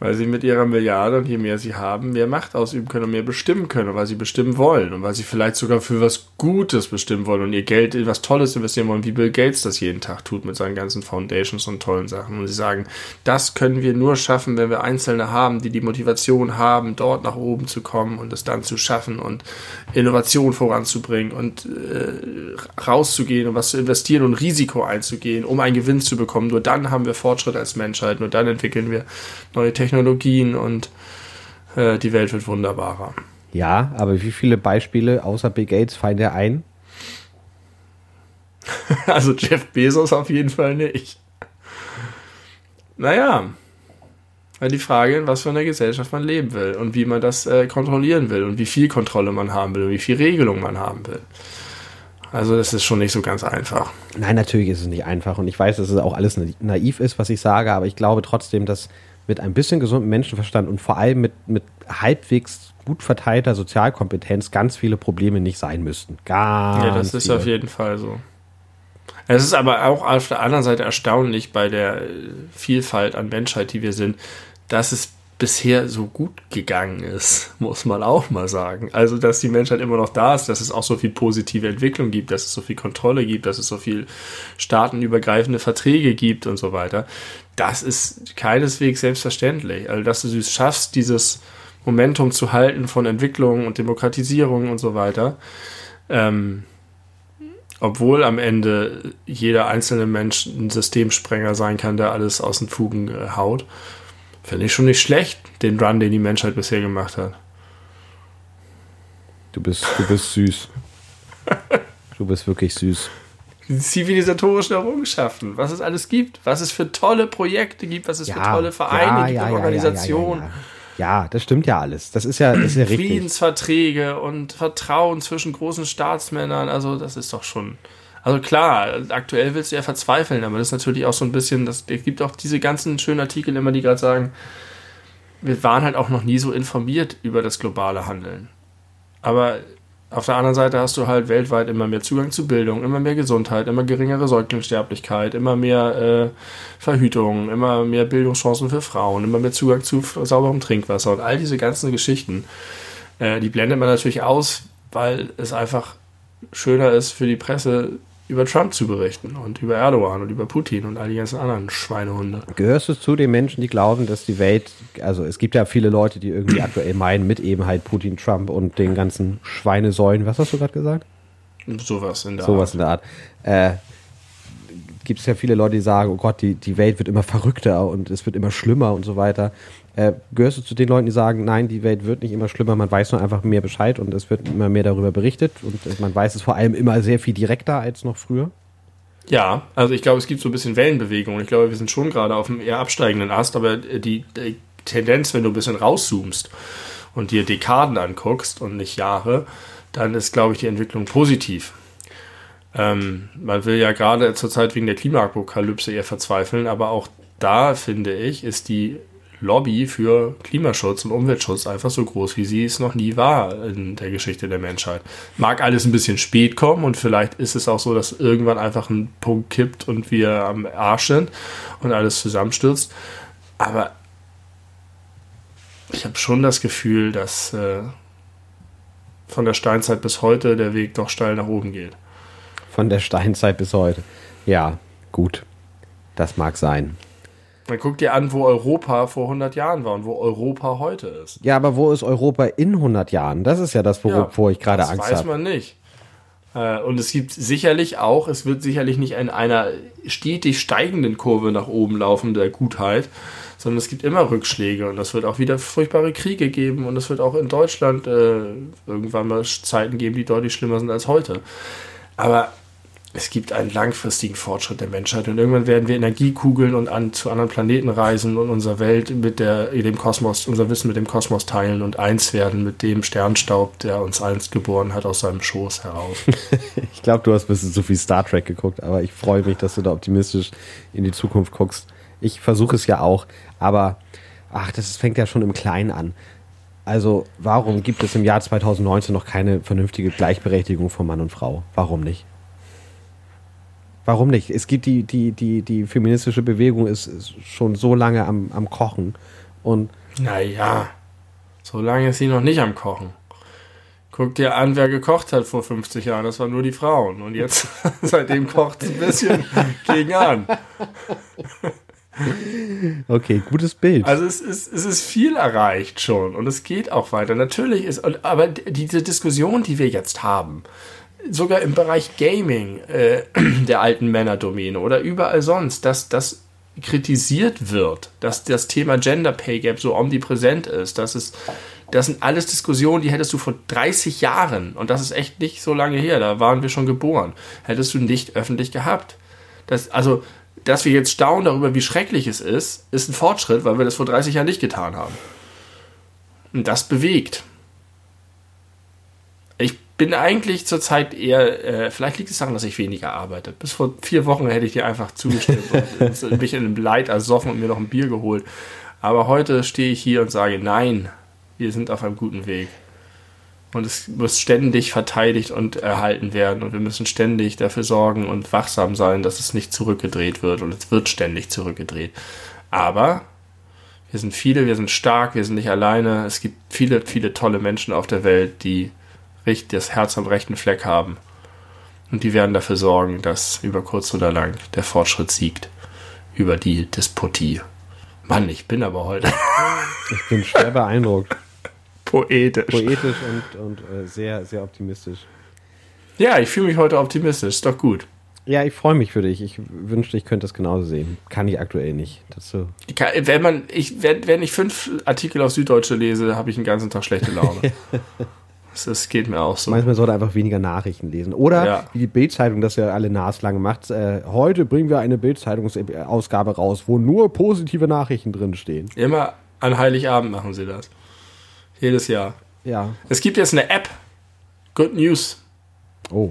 Weil sie mit ihrer Milliarde und je mehr sie haben, mehr Macht ausüben können und mehr bestimmen können, weil sie bestimmen wollen und weil sie vielleicht sogar für was Gutes bestimmen wollen und ihr Geld in was Tolles investieren wollen, wie Bill Gates das jeden Tag tut mit seinen ganzen Foundations und tollen Sachen. Und sie sagen, das können wir nur schaffen, wenn wir Einzelne haben, die die Motivation haben, dort nach oben zu kommen und es dann zu schaffen und Innovation voranzubringen und äh, rauszugehen und was zu investieren und Risiko einzugehen, um einen Gewinn zu bekommen. Nur dann haben wir Fortschritt als Menschheit, nur dann entwickeln wir neue Technologien und äh, die Welt wird wunderbarer. Ja, aber wie viele Beispiele außer Bill Gates fallen dir ein? also Jeff Bezos auf jeden Fall nicht. Naja, die Frage, in was für einer Gesellschaft man leben will und wie man das äh, kontrollieren will und wie viel Kontrolle man haben will und wie viel Regelung man haben will. Also das ist schon nicht so ganz einfach. Nein, natürlich ist es nicht einfach und ich weiß, dass es auch alles naiv ist, was ich sage, aber ich glaube trotzdem, dass mit ein bisschen gesundem Menschenverstand und vor allem mit, mit halbwegs gut verteilter Sozialkompetenz ganz viele Probleme nicht sein müssten. Ganz ja, das ist viele. auf jeden Fall so. Es ist aber auch auf der anderen Seite erstaunlich bei der Vielfalt an Menschheit, die wir sind, dass es bisher so gut gegangen ist, muss man auch mal sagen. Also, dass die Menschheit immer noch da ist, dass es auch so viel positive Entwicklung gibt, dass es so viel Kontrolle gibt, dass es so viel staatenübergreifende Verträge gibt und so weiter. Das ist keineswegs selbstverständlich. Also, dass du es schaffst, dieses Momentum zu halten von Entwicklung und Demokratisierung und so weiter. Ähm, obwohl am Ende jeder einzelne Mensch ein Systemsprenger sein kann, der alles aus den Fugen äh, haut. Finde ich schon nicht schlecht, den Run, den die Menschheit bisher gemacht hat. Du bist, du bist süß. du bist wirklich süß. Zivilisatorischen Errungenschaften, was es alles gibt, was es für tolle Projekte gibt, was es ja, für tolle Vereine ja, gibt ja, und Organisationen. Ja, ja, das stimmt ja alles. Das ist ja, das ist ja richtig. Friedensverträge und Vertrauen zwischen großen Staatsmännern, also das ist doch schon. Also klar, aktuell willst du ja verzweifeln, aber das ist natürlich auch so ein bisschen, das, es gibt auch diese ganzen schönen Artikel immer, die gerade sagen, wir waren halt auch noch nie so informiert über das globale Handeln. Aber auf der anderen Seite hast du halt weltweit immer mehr Zugang zu Bildung, immer mehr Gesundheit, immer geringere Säuglingssterblichkeit, immer mehr äh, Verhütung, immer mehr Bildungschancen für Frauen, immer mehr Zugang zu sauberem Trinkwasser und all diese ganzen Geschichten. Äh, die blendet man natürlich aus, weil es einfach schöner ist für die Presse, über Trump zu berichten und über Erdogan und über Putin und all die ganzen anderen Schweinehunde. Gehörst du zu den Menschen, die glauben, dass die Welt, also es gibt ja viele Leute, die irgendwie aktuell meinen, mit eben halt Putin, Trump und den ganzen Schweinesäulen, was hast du gerade gesagt? Sowas in der Sowas Art. in der Art. Äh, gibt es ja viele Leute, die sagen, oh Gott, die, die Welt wird immer verrückter und es wird immer schlimmer und so weiter. Äh, gehörst du zu den Leuten, die sagen, nein, die Welt wird nicht immer schlimmer, man weiß nur einfach mehr Bescheid und es wird immer mehr darüber berichtet und man weiß es vor allem immer sehr viel direkter als noch früher? Ja, also ich glaube, es gibt so ein bisschen Wellenbewegung. Ich glaube, wir sind schon gerade auf einem eher absteigenden Ast, aber die, die Tendenz, wenn du ein bisschen rauszoomst und dir Dekaden anguckst und nicht Jahre, dann ist, glaube ich, die Entwicklung positiv. Ähm, man will ja gerade zurzeit wegen der Klimaapokalypse eher verzweifeln, aber auch da, finde ich, ist die Lobby für Klimaschutz und Umweltschutz einfach so groß, wie sie es noch nie war in der Geschichte der Menschheit. Mag alles ein bisschen spät kommen und vielleicht ist es auch so, dass irgendwann einfach ein Punkt kippt und wir am Arsch sind und alles zusammenstürzt. Aber ich habe schon das Gefühl, dass äh, von der Steinzeit bis heute der Weg doch steil nach oben geht. Von der Steinzeit bis heute. Ja, gut. Das mag sein. Man guckt dir an, wo Europa vor 100 Jahren war und wo Europa heute ist. Ja, aber wo ist Europa in 100 Jahren? Das ist ja das, wovor ja, ich gerade Angst habe. Das weiß man nicht. Äh, und es gibt sicherlich auch, es wird sicherlich nicht in einer stetig steigenden Kurve nach oben laufen der Gutheit, sondern es gibt immer Rückschläge und es wird auch wieder furchtbare Kriege geben und es wird auch in Deutschland äh, irgendwann mal Zeiten geben, die deutlich schlimmer sind als heute. Aber es gibt einen langfristigen Fortschritt der Menschheit und irgendwann werden wir Energiekugeln und an, zu anderen Planeten reisen und unsere Welt mit der, dem Kosmos, unser Wissen mit dem Kosmos teilen und eins werden mit dem Sternstaub, der uns einst geboren hat, aus seinem Schoß heraus. ich glaube, du hast ein bisschen zu viel Star Trek geguckt, aber ich freue mich, dass du da optimistisch in die Zukunft guckst. Ich versuche es ja auch, aber ach, das fängt ja schon im Kleinen an. Also, warum gibt es im Jahr 2019 noch keine vernünftige Gleichberechtigung von Mann und Frau? Warum nicht? Warum nicht? Es gibt die, die, die, die feministische Bewegung ist, ist schon so lange am, am Kochen. Und naja, so lange ist sie noch nicht am Kochen. Guck dir an, wer gekocht hat vor 50 Jahren. Das waren nur die Frauen. Und jetzt, seitdem kocht es ein bisschen gegen an. Okay, gutes Bild. Also es ist, es ist viel erreicht schon und es geht auch weiter. Natürlich ist, aber diese Diskussion, die wir jetzt haben, sogar im Bereich Gaming äh, der alten Männerdomäne oder überall sonst, dass, dass kritisiert wird, dass das Thema Gender Pay Gap so omnipräsent ist, dass es das sind alles Diskussionen, die hättest du vor 30 Jahren, und das ist echt nicht so lange her, da waren wir schon geboren, hättest du nicht öffentlich gehabt. Das, also, dass wir jetzt staunen darüber, wie schrecklich es ist, ist ein Fortschritt, weil wir das vor 30 Jahren nicht getan haben. Und das bewegt. Bin eigentlich zurzeit eher, äh, vielleicht liegt es daran, dass ich weniger arbeite. Bis vor vier Wochen hätte ich dir einfach zugestimmt und mich in einem Leid ersoffen und mir noch ein Bier geholt. Aber heute stehe ich hier und sage, nein, wir sind auf einem guten Weg. Und es muss ständig verteidigt und erhalten werden. Und wir müssen ständig dafür sorgen und wachsam sein, dass es nicht zurückgedreht wird. Und es wird ständig zurückgedreht. Aber wir sind viele, wir sind stark, wir sind nicht alleine. Es gibt viele, viele tolle Menschen auf der Welt, die richtig das Herz am rechten Fleck haben. Und die werden dafür sorgen, dass über kurz oder lang der Fortschritt siegt über die Despotie. Mann, ich bin aber heute. Ich bin schwer beeindruckt. Poetisch. Poetisch und, und äh, sehr, sehr optimistisch. Ja, ich fühle mich heute optimistisch. Ist doch gut. Ja, ich freue mich für dich. Ich wünschte, ich könnte das genauso sehen. Kann ich aktuell nicht. Das so. Wenn, man, ich, wenn, wenn ich fünf Artikel auf Süddeutsche lese, habe ich den ganzen Tag schlechte Laune. das, geht mir auch so. Meinst man sollte einfach weniger Nachrichten lesen. Oder ja. wie die Bildzeitung das ja alle naslang macht. Äh, heute bringen wir eine Bildzeitungsausgabe raus, wo nur positive Nachrichten drinstehen. Immer an Heiligabend machen sie das. Jedes Jahr. Ja. Es gibt jetzt eine App, Good News. Oh.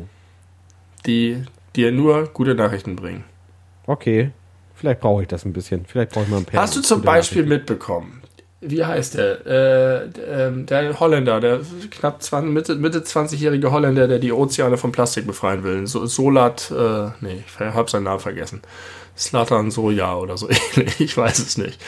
Die dir nur gute Nachrichten bringen. Okay. Vielleicht brauche ich das ein bisschen. Vielleicht brauche ich mal ein paar. Hast du zum Beispiel mitbekommen? Wie heißt der? Äh, ähm, der Holländer, der knapp 20, Mitte, Mitte 20-jährige Holländer, der die Ozeane von Plastik befreien will. So, Solat, äh, nee, ich habe seinen Namen vergessen. Slatan Soja oder so ähnlich, ich weiß es nicht.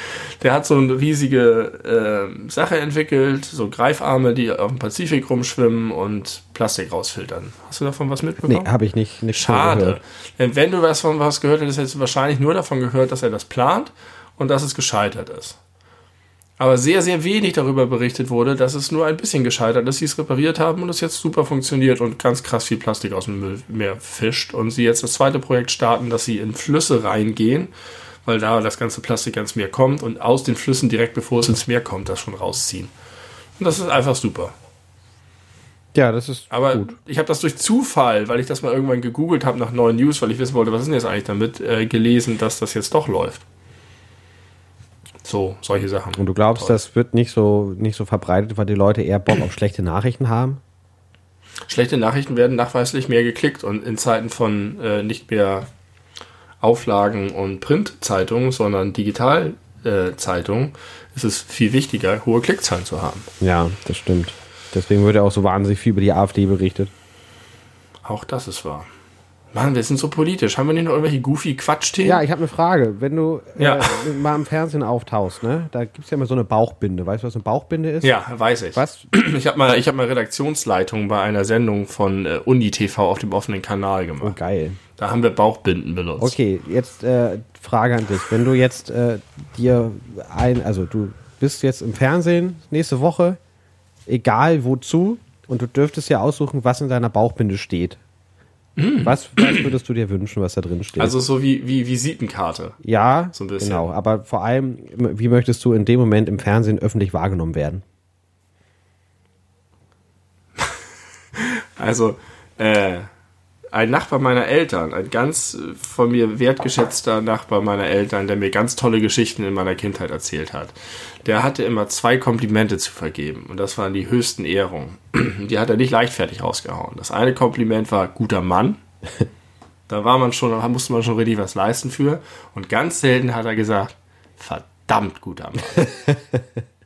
Der hat so eine riesige äh, Sache entwickelt, so Greifarme, die auf dem Pazifik rumschwimmen und Plastik rausfiltern. Hast du davon was mitbekommen? Nee, habe ich nicht. nicht Schade. Denn wenn du was von was gehört hättest, hättest du wahrscheinlich nur davon gehört, dass er das plant und dass es gescheitert ist aber sehr, sehr wenig darüber berichtet wurde, dass es nur ein bisschen gescheitert ist, sie es repariert haben und es jetzt super funktioniert und ganz krass viel Plastik aus dem Meer fischt und sie jetzt das zweite Projekt starten, dass sie in Flüsse reingehen, weil da das ganze Plastik ans Meer kommt und aus den Flüssen direkt bevor es ins Meer kommt, das schon rausziehen. Und das ist einfach super. Ja, das ist Aber gut. ich habe das durch Zufall, weil ich das mal irgendwann gegoogelt habe nach neuen News, weil ich wissen wollte, was ist denn jetzt eigentlich damit, äh, gelesen, dass das jetzt doch läuft. So, solche Sachen. Und du glaubst, Toll. das wird nicht so, nicht so verbreitet, weil die Leute eher Bock auf schlechte Nachrichten haben? Schlechte Nachrichten werden nachweislich mehr geklickt und in Zeiten von äh, nicht mehr Auflagen und Printzeitungen, sondern Digitalzeitungen, äh, ist es viel wichtiger, hohe Klickzahlen zu haben. Ja, das stimmt. Deswegen wird ja auch so wahnsinnig viel über die AfD berichtet. Auch das ist wahr. Mann, wir sind so politisch. Haben wir nicht noch irgendwelche goofy Quatschthemen? Ja, ich habe eine Frage. Wenn du ja. äh, mal im Fernsehen auftauchst, ne, da gibt es ja immer so eine Bauchbinde. Weißt du, was eine Bauchbinde ist? Ja, weiß ich. Was? Ich habe mal, hab mal Redaktionsleitung bei einer Sendung von äh, Uni TV auf dem offenen Kanal gemacht. Oh, geil. Da haben wir Bauchbinden benutzt. Okay, jetzt äh, Frage an dich. Wenn du jetzt äh, dir ein, also du bist jetzt im Fernsehen nächste Woche, egal wozu, und du dürftest ja aussuchen, was in deiner Bauchbinde steht. Mm. Was, was, würdest du dir wünschen, was da drin steht? Also so wie, wie Visitenkarte. Ja, so ein bisschen. genau. Aber vor allem, wie möchtest du in dem Moment im Fernsehen öffentlich wahrgenommen werden? also, äh, ein Nachbar meiner Eltern, ein ganz von mir wertgeschätzter Nachbar meiner Eltern, der mir ganz tolle Geschichten in meiner Kindheit erzählt hat, der hatte immer zwei Komplimente zu vergeben und das waren die höchsten Ehrungen. Die hat er nicht leichtfertig rausgehauen. Das eine Kompliment war guter Mann. Da war man schon, da musste man schon richtig was leisten für. Und ganz selten hat er gesagt, verdammt guter Mann.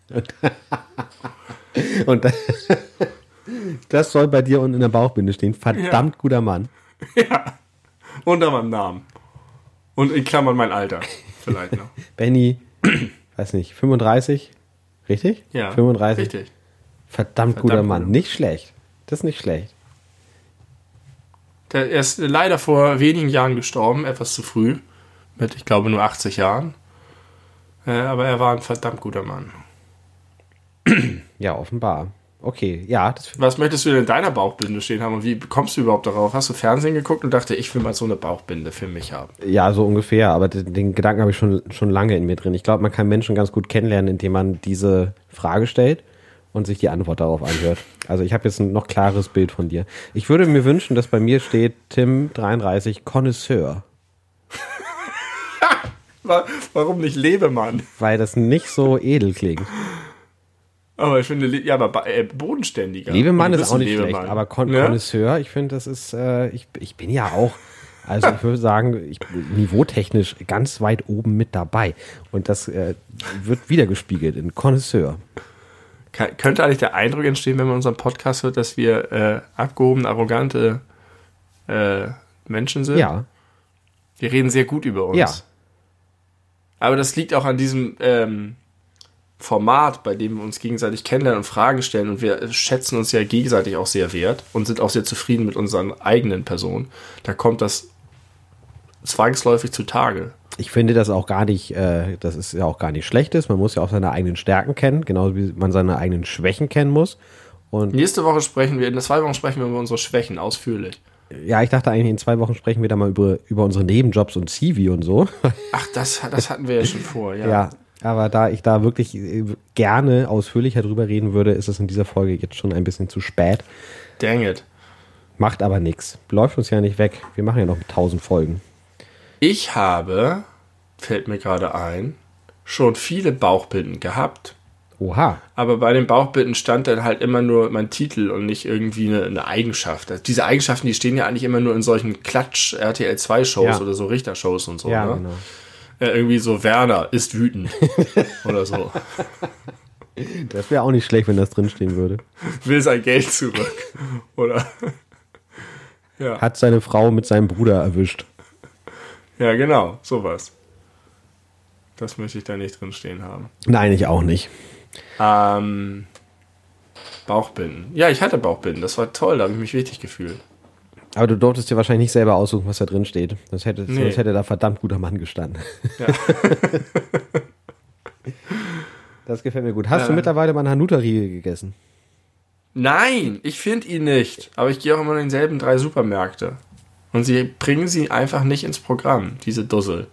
und das soll bei dir unten in der Bauchbinde stehen. Verdammt ja. guter Mann. Ja. Unter meinem Namen. Und in Klammern mein Alter. Vielleicht noch. Benny, weiß nicht, 35? Richtig? Ja. 35. Richtig. Verdammt, Verdammt guter Mann. Nicht schlecht. Das ist nicht schlecht. Der ist leider vor wenigen Jahren gestorben, etwas zu früh. Mit, ich glaube, nur 80 Jahren. Äh, aber er war ein verdammt guter Mann. Ja, offenbar. Okay, ja. Was möchtest du denn in deiner Bauchbinde stehen haben und wie kommst du überhaupt darauf? Hast du Fernsehen geguckt und dachte, ich will mal so eine Bauchbinde für mich haben? ja, so ungefähr. Aber den, den Gedanken habe ich schon, schon lange in mir drin. Ich glaube, man kann Menschen ganz gut kennenlernen, indem man diese Frage stellt und sich die Antwort darauf anhört. Also ich habe jetzt ein noch klares Bild von dir. Ich würde mir wünschen, dass bei mir steht Tim 33 Connoisseur, Wa- Warum nicht Lebemann? weil das nicht so edel klingt. Aber ich finde, ja, aber äh, bodenständiger. Lebemann ist auch nicht Lebemann. schlecht, aber Con Ne? Connoisseur, ich finde, das ist, äh, ich, ich bin ja auch, also ich würde sagen, ich bin niveautechnisch ganz weit oben mit dabei. Und das äh, wird wiedergespiegelt in Connoisseur. Könnte eigentlich der Eindruck entstehen, wenn man unseren Podcast hört, dass wir äh, abgehoben, arrogante äh, Menschen sind? Ja, Wir reden sehr gut über uns. Ja. Aber das liegt auch an diesem ähm, Format, bei dem wir uns gegenseitig kennenlernen und Fragen stellen. Und wir schätzen uns ja gegenseitig auch sehr wert und sind auch sehr zufrieden mit unseren eigenen Personen. Da kommt das zwangsläufig zutage. ich finde das auch gar nicht, äh, das ist ja auch gar nicht schlechtes. Man muss ja auch seine eigenen Stärken kennen, genauso wie man seine eigenen Schwächen kennen muss. Und Nächste Woche sprechen wir, in zwei Wochen sprechen wir über unsere Schwächen ausführlich. ja, ich dachte eigentlich, in zwei Wochen sprechen wir da mal über, über unsere Nebenjobs und CV und so. Ach, das, das hatten wir ja schon vor, ja. Ja, aber da ich da wirklich äh, gerne ausführlicher drüber reden würde, ist es in dieser Folge jetzt schon ein bisschen zu spät. Dang it. Macht aber nichts. Läuft uns ja nicht weg. Wir machen ja noch tausend Folgen. Ich habe, fällt mir gerade ein, schon viele Bauchbinden gehabt. Oha. Aber bei den Bauchbinden stand dann halt immer nur mein Titel und nicht irgendwie eine, eine Eigenschaft. Also diese Eigenschaften, die stehen ja eigentlich immer nur in solchen Klatsch-RTL2-Shows Ja. oder so Richter-Shows und so. Ja, ne? genau. Ja, irgendwie so, Werner ist wütend. oder so. Das wäre auch nicht schlecht, wenn das drinstehen würde. Will sein Geld zurück. Oder? ja. Hat seine Frau mit seinem Bruder erwischt. ja, genau, sowas. Das möchte ich da nicht drin stehen haben. Nein, ich auch nicht. Ähm, Bauchbinden. Ja, ich hatte Bauchbinden. Das war toll, da habe ich mich wichtig gefühlt. Aber du durftest dir wahrscheinlich nicht selber aussuchen, was da drin steht. Das hätte, Nee. sonst hätte da verdammt guter Mann gestanden. Ja. Das gefällt mir gut. Hast du Ja. mittlerweile mal einen Hanuta-Riegel gegessen? Nein, ich finde ihn nicht. Aber ich gehe auch immer in denselben drei Supermärkte. Und sie bringen sie einfach nicht ins Programm, diese Dussel.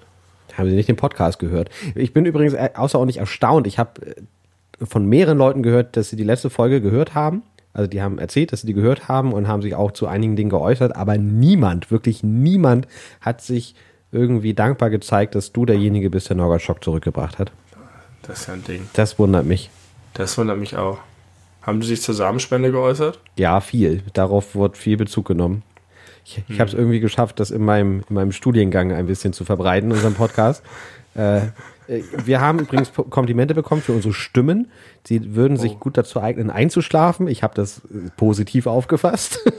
Haben Sie nicht den Podcast gehört? Ich bin übrigens äh, außerordentlich erstaunt. Ich habe äh, von mehreren Leuten gehört, dass sie die letzte Folge gehört haben. Also die haben erzählt, dass sie die gehört haben und haben sich auch zu einigen Dingen geäußert. Aber niemand, wirklich niemand hat sich irgendwie dankbar gezeigt, dass du derjenige bist, der Norgard Schock zurückgebracht hat. Das ist ja ein Ding. Das wundert mich. Das wundert mich auch. Haben die sich zur Samenspende geäußert? Ja, viel. Darauf wird viel Bezug genommen. Ich, ich habe es irgendwie geschafft, das in meinem, in meinem Studiengang ein bisschen zu verbreiten, unseren Podcast. äh, wir haben übrigens Komplimente bekommen für unsere Stimmen. Sie würden sich gut dazu eignen, einzuschlafen. Ich habe das äh, positiv aufgefasst.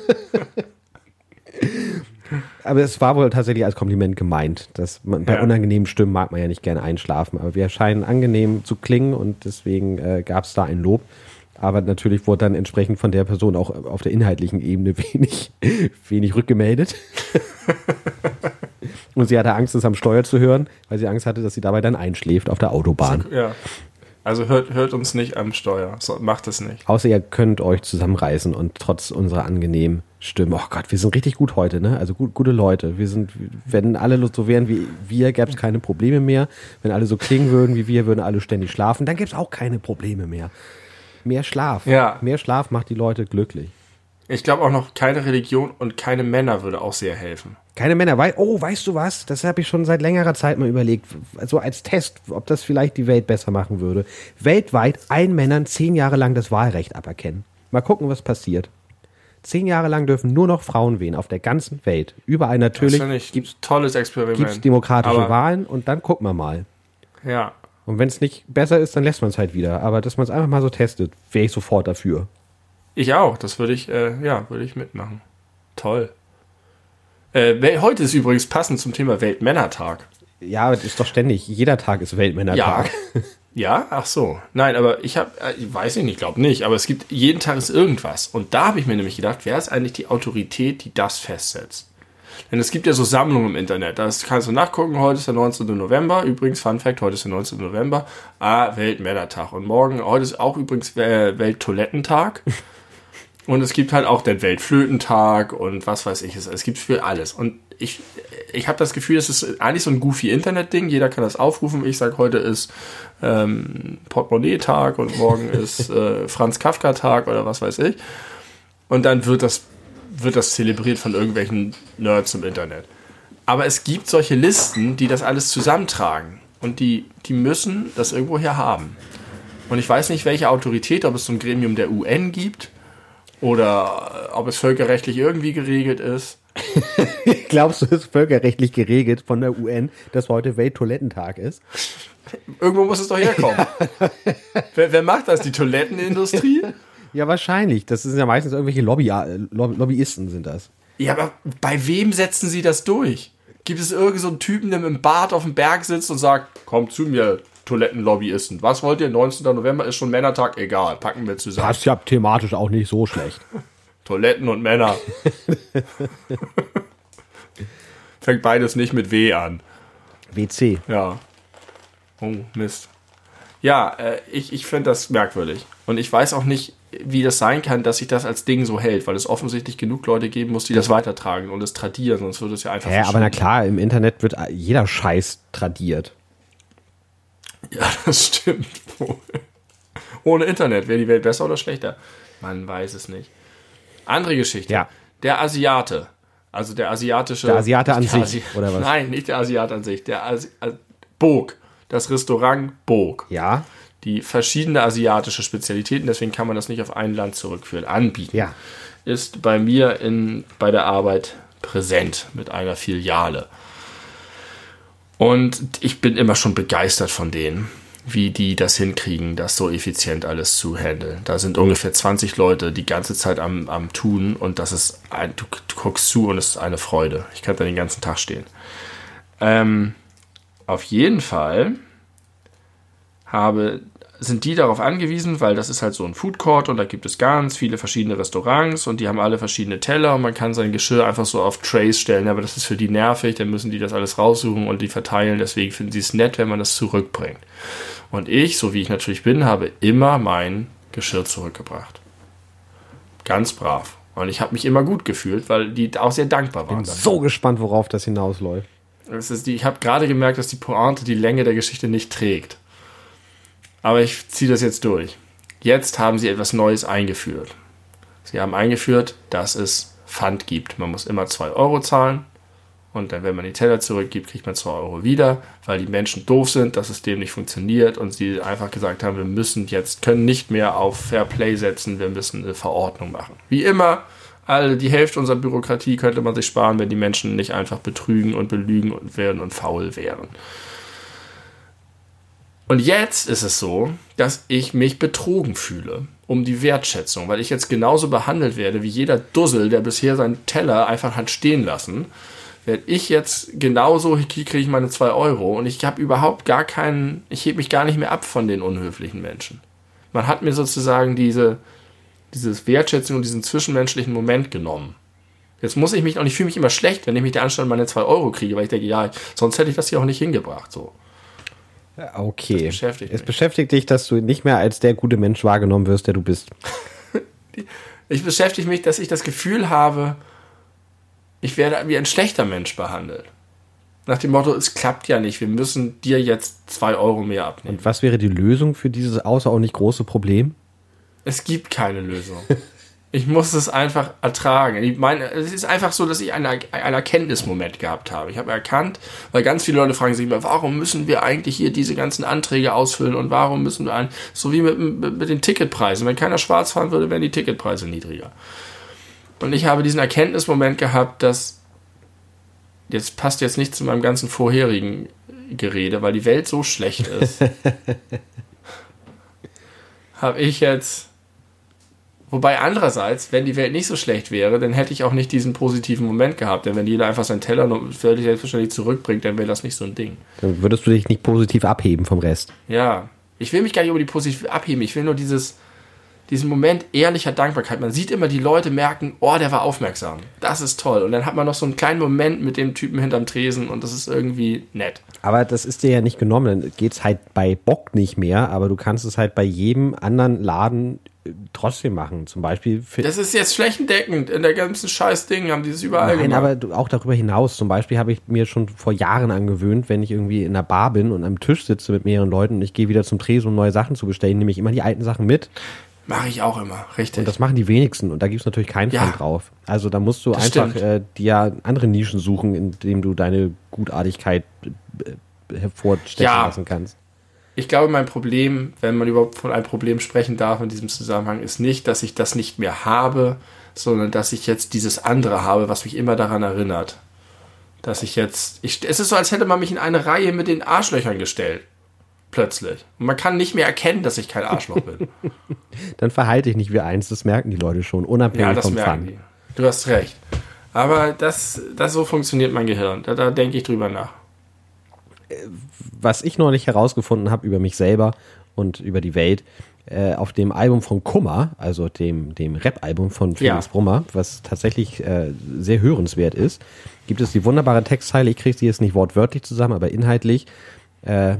Aber es war wohl tatsächlich als Kompliment gemeint. Dass man, bei Ja. unangenehmen Stimmen mag man ja nicht gerne einschlafen. Aber wir scheinen angenehm zu klingen und deswegen äh, gab es da ein Lob. Aber natürlich wurde dann entsprechend von der Person auch auf der inhaltlichen Ebene wenig, wenig rückgemeldet. und sie hatte Angst, es am Steuer zu hören, weil sie Angst hatte, dass sie dabei dann einschläft auf der Autobahn. Ja. Also hört, hört uns nicht am Steuer. So, macht es nicht. Außer ihr könnt euch zusammenreißen und trotz unserer angenehmen Stimme, oh Gott, wir sind richtig gut heute, ne? Also gut, gute Leute. Wir sind, wenn alle so wären wie wir, gäbe es keine Probleme mehr. Wenn alle so klingen würden wie wir, würden alle ständig schlafen, dann gäbe es auch keine Probleme mehr. Mehr Schlaf. Ja. Mehr Schlaf macht die Leute glücklich. Ich glaube auch noch, keine Religion und keine Männer würde auch sehr helfen. Keine Männer. Wei oh, weißt du was? Das habe ich schon seit längerer Zeit mal überlegt. So als Test, ob das vielleicht die Welt besser machen würde. Weltweit allen Männern zehn Jahre lang das Wahlrecht aberkennen. Mal gucken, was passiert. Zehn Jahre lang dürfen nur noch Frauen wählen auf der ganzen Welt. Überall natürlich ein tolles Experiment. gibt es demokratische Aber- Wahlen und dann gucken wir mal. Ja. Und wenn es nicht besser ist, dann lässt man es halt wieder. Aber dass man es einfach mal so testet, wäre ich sofort dafür. Ich auch. Das würde ich, äh, ja, würde ich mitmachen. Toll. Äh, heute ist übrigens passend zum Thema Weltmännertag. Ja, das ist doch ständig. Jeder Tag ist Weltmännertag. Ja, ach so. Nein, aber ich habe, äh, ich weiß nicht, ich glaube nicht, aber es gibt, jeden Tag ist irgendwas. Und da habe ich mir nämlich gedacht, wer ist eigentlich die Autorität, die das festsetzt? Denn es gibt ja so Sammlungen im Internet. Das kannst du nachgucken. Heute ist der 19. November. Übrigens, Fun Fact, heute ist der 19. November. Ah, Weltmännertag. Und morgen, heute ist auch übrigens äh, Welttoilettentag. Und es gibt halt auch den Weltflötentag und was weiß ich. Es, es gibt für alles. Und ich, ich habe das Gefühl, das ist eigentlich so ein goofy Internet-Ding. Jeder kann das aufrufen. Ich sage, heute ist ähm, Portemonnaie-Tag und morgen ist äh, Franz Kafka-Tag oder was weiß ich. Und dann wird das, wird das zelebriert von irgendwelchen Nerds im Internet. Aber es gibt solche Listen, die das alles zusammentragen. Und die, die müssen das irgendwo hier haben. Und ich weiß nicht, welche Autorität, ob es so ein Gremium der UN gibt oder ob es völkerrechtlich irgendwie geregelt ist. Glaubst du, es ist völkerrechtlich geregelt von der UN, dass heute Welttoilettentag ist? Irgendwo muss es doch herkommen. wer, wer macht das? Die Toilettenindustrie? Ja, wahrscheinlich. Das sind ja meistens irgendwelche Lobby, äh, Lobbyisten sind das. Ja, aber bei wem setzen sie das durch? Gibt es irgendeinen so Typen, der mit dem Bart auf dem Berg sitzt und sagt, komm zu mir, Toilettenlobbyisten. Was wollt ihr? 19. November ist schon Männertag? Egal, packen wir zusammen. Passt ja thematisch auch nicht so schlecht. Toiletten und Männer. Fängt beides nicht mit W an. WC. Ja. Oh, Mist. Ja, äh, ich, ich finde das merkwürdig. Und ich weiß auch nicht, wie das sein kann, dass sich das als Ding so hält, weil es offensichtlich genug Leute geben muss, die das weitertragen und es tradieren, sonst würde es ja einfach. Ja, aber na klar, im Internet wird jeder Scheiß tradiert. Ja, das stimmt wohl. Ohne Internet wäre die Welt besser oder schlechter? Man weiß es nicht. Andere Geschichte. Ja. Der Asiate. Also der asiatische. Der Asiate an der sich, Asi oder was? Nein, nicht der Asiate an sich. Der Asi äh, Bog. Das Restaurant Bog. Ja. Die verschiedene asiatische Spezialitäten, deswegen kann man das nicht auf ein Land zurückführen, anbieten. Ja. Ist bei mir in, bei der Arbeit präsent mit einer Filiale. Und ich bin immer schon begeistert von denen, wie die das hinkriegen, das so effizient alles zu handeln. Da sind ungefähr 20 Leute die ganze Zeit am, am Tun und das ist ein, du, du guckst zu und es ist eine Freude. Ich kann da den ganzen Tag stehen. Ähm, auf jeden Fall habe sind die darauf angewiesen, weil das ist halt so ein Food Court und da gibt es ganz viele verschiedene Restaurants und die haben alle verschiedene Teller und man kann sein Geschirr einfach so auf Trays stellen, aber das ist für die nervig, dann müssen die das alles raussuchen und die verteilen, deswegen finden sie es nett, wenn man das zurückbringt. Und ich, so wie ich natürlich bin, habe immer mein Geschirr zurückgebracht. Ganz brav. Und ich habe mich immer gut gefühlt, weil die auch sehr dankbar waren. Bin so gespannt, worauf das hinausläuft. Das ist die, ich habe gerade gemerkt, dass die Pointe die Länge der Geschichte nicht trägt. Aber ich ziehe das jetzt durch. Jetzt haben sie etwas Neues eingeführt. Sie haben eingeführt, dass es Pfand gibt. Man muss immer 2 Euro zahlen und dann, wenn man die Teller zurückgibt, kriegt man 2 Euro wieder, weil die Menschen doof sind, dass es dem nicht funktioniert und sie einfach gesagt haben, wir müssen jetzt, können nicht mehr auf Fair Play setzen, wir müssen eine Verordnung machen. Wie immer, alle, die Hälfte unserer Bürokratie könnte man sich sparen, wenn die Menschen nicht einfach betrügen und belügen und werden und faul wären. Und jetzt ist es so, dass ich mich betrogen fühle um die Wertschätzung, weil ich jetzt genauso behandelt werde wie jeder Dussel, der bisher seinen Teller einfach hat stehen lassen. Werde ich jetzt genauso, kriege ich meine zwei Euro und ich habe überhaupt gar keinen, ich hebe mich gar nicht mehr ab von den unhöflichen Menschen. Man hat mir sozusagen diese, dieses Wertschätzung und diesen zwischenmenschlichen Moment genommen. Jetzt muss ich mich auch nicht, fühle mich immer schlecht, wenn ich mich der Anstalt meine zwei Euro kriege, weil ich denke, ja, sonst hätte ich das hier auch nicht hingebracht, so. Okay. Das beschäftigt es mich. beschäftigt dich, dass du nicht mehr als der gute Mensch wahrgenommen wirst, der du bist. Ich beschäftige mich, dass ich das Gefühl habe, ich werde wie ein schlechter Mensch behandelt. Nach dem Motto, es klappt ja nicht, wir müssen dir jetzt zwei Euro mehr abnehmen. Und was wäre die Lösung für dieses außerordentlich große Problem? Es gibt keine Lösung. Ich muss es einfach ertragen. Ich meine, es ist einfach so, dass ich einen, einen Erkenntnismoment gehabt habe. Ich habe erkannt, weil ganz viele Leute fragen sich immer, warum müssen wir eigentlich hier diese ganzen Anträge ausfüllen und warum müssen wir ein, so wie mit, mit, mit den Ticketpreisen. Wenn keiner schwarz fahren würde, wären die Ticketpreise niedriger. Und ich habe diesen Erkenntnismoment gehabt, dass jetzt passt jetzt nicht zu meinem ganzen vorherigen Gerede, weil die Welt so schlecht ist. habe ich jetzt Wobei andererseits, wenn die Welt nicht so schlecht wäre, dann hätte ich auch nicht diesen positiven Moment gehabt. Denn wenn jeder einfach seinen Teller nur völlig selbstverständlich zurückbringt, dann wäre das nicht so ein Ding. Dann würdest du dich nicht positiv abheben vom Rest. Ja, ich will mich gar nicht über die positiv abheben. Ich will nur dieses, diesen Moment ehrlicher Dankbarkeit. Man sieht immer die Leute merken, oh, der war aufmerksam. Das ist toll. Und dann hat man noch so einen kleinen Moment mit dem Typen hinterm Tresen und das ist irgendwie nett. Aber das ist dir ja nicht genommen. Dann geht es halt bei Bock nicht mehr, aber du kannst es halt bei jedem anderen Laden trotzdem machen. Zum Beispiel. Das ist jetzt flächendeckend. In der ganzen Scheiß-Ding haben die es überall Nein, gemacht. aber auch darüber hinaus. Zum Beispiel habe ich mir schon vor Jahren angewöhnt, wenn ich irgendwie in einer Bar bin und am Tisch sitze mit mehreren Leuten und ich gehe wieder zum Tresen, um neue Sachen zu bestellen, nehme ich immer die alten Sachen mit. Mache ich auch immer, richtig. Und das machen die wenigsten und da gibt es natürlich keinen ja. Drauf. Also da musst du einfach äh, dir andere Nischen suchen, indem du deine Gutartigkeit äh, hervorstechen ja. lassen kannst. Ich glaube, mein Problem, wenn man überhaupt von einem Problem sprechen darf in diesem Zusammenhang, ist nicht, dass ich das nicht mehr habe, sondern dass ich jetzt dieses andere habe, was mich immer daran erinnert. Dass ich jetzt. Ich, es ist so, als hätte man mich in eine Reihe mit den Arschlöchern gestellt plötzlich. Und man kann nicht mehr erkennen, dass ich kein Arschloch bin. Dann verhalte ich nicht wie eins, das merken die Leute schon, unabhängig ja, das vom merken Fun. Die. Du hast recht. Aber das, das so funktioniert mein Gehirn. Da, da denke ich drüber nach. Was ich neulich herausgefunden habe über mich selber und über die Welt, äh, auf dem Album von Kummer, also dem, dem Rap-Album von Felix ja. Brummer, was tatsächlich äh, sehr hörenswert ist, gibt es die wunderbare Textzeile, ich kriege sie jetzt nicht wortwörtlich zusammen, aber inhaltlich, äh,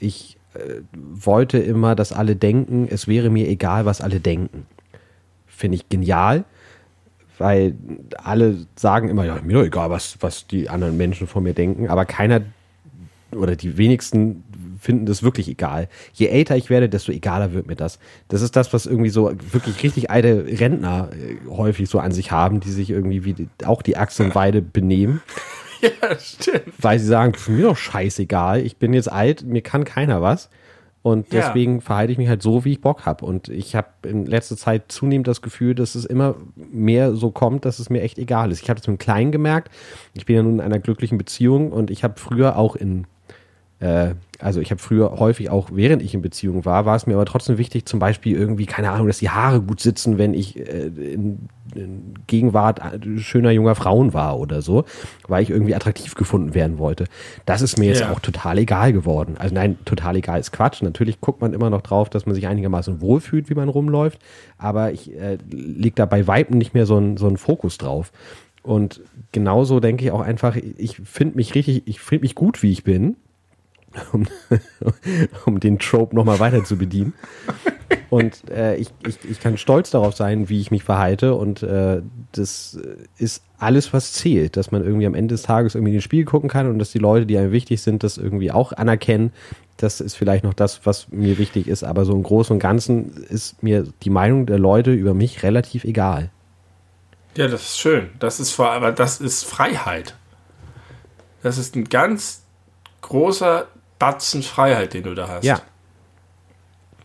ich äh, wollte immer, dass alle denken, es wäre mir egal, was alle denken. Finde ich genial, weil alle sagen immer, ja, mir doch egal, was, was die anderen Menschen von mir denken, aber keiner oder die wenigsten finden das wirklich egal. Je älter ich werde, desto egaler wird mir das. Das ist das, was irgendwie so wirklich richtig alte Rentner äh, häufig so an sich haben, die sich irgendwie wie auch die Achse Weide benehmen. Ja, stimmt. Weil sie sagen, mir doch scheißegal, ich bin jetzt alt, mir kann keiner was. Und deswegen ja. verhalte ich mich halt so, wie ich Bock habe. Und ich habe in letzter Zeit zunehmend das Gefühl, dass es immer mehr so kommt, dass es mir echt egal ist. Ich habe das mit dem Kleinen gemerkt. Ich bin ja nun in einer glücklichen Beziehung und ich habe früher auch in äh, also ich habe früher häufig auch, während ich in Beziehung war, war es mir aber trotzdem wichtig, zum Beispiel irgendwie, keine Ahnung, dass die Haare gut sitzen, wenn ich äh, in, in Gegenwart schöner junger Frauen war oder so, weil ich irgendwie attraktiv gefunden werden wollte. Das ist mir jetzt ja. auch total egal geworden. Also nein, total egal ist Quatsch. Natürlich guckt man immer noch drauf, dass man sich einigermaßen wohlfühlt, wie man rumläuft, aber ich äh, leg da bei Weiben nicht mehr so einen so Fokus drauf. Und genauso denke ich auch einfach, ich finde mich richtig, ich finde mich gut, wie ich bin um, um den Trope nochmal weiter zu bedienen. Und äh, ich, ich, ich kann stolz darauf sein, wie ich mich verhalte. Und äh, das ist alles, was zählt. Dass man irgendwie am Ende des Tages irgendwie den Spiel gucken kann und dass die Leute, die einem wichtig sind, das irgendwie auch anerkennen. Das ist vielleicht noch das, was mir wichtig ist. Aber so im Großen und Ganzen ist mir die Meinung der Leute über mich relativ egal. Ja, das ist schön. Das ist vor aber das ist Freiheit. Das ist ein ganz großer Batzen Freiheit, den du da hast. Ja.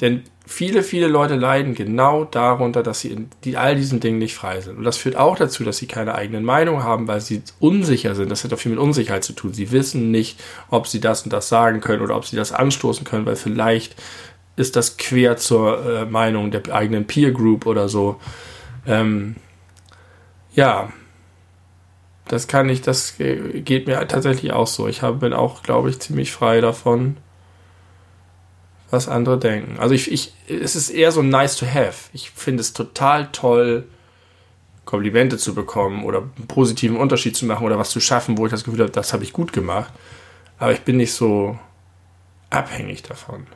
Denn viele, viele Leute leiden genau darunter, dass sie in die, all diesen Dingen nicht frei sind. Und das führt auch dazu, dass sie keine eigenen Meinungen haben, weil sie unsicher sind. Das hat auch viel mit Unsicherheit zu tun. Sie wissen nicht, ob sie das und das sagen können oder ob sie das anstoßen können, weil vielleicht ist das quer zur äh, Meinung der eigenen Peer Group oder so. Ähm, ja, das kann ich, das geht mir tatsächlich auch so. Ich hab, bin auch, glaube ich, ziemlich frei davon, was andere denken. Also ich, ich, es ist eher so nice to have. Ich finde es total toll, Komplimente zu bekommen oder einen positiven Unterschied zu machen oder was zu schaffen, wo ich das Gefühl habe, das habe ich gut gemacht. Aber ich bin nicht so abhängig davon.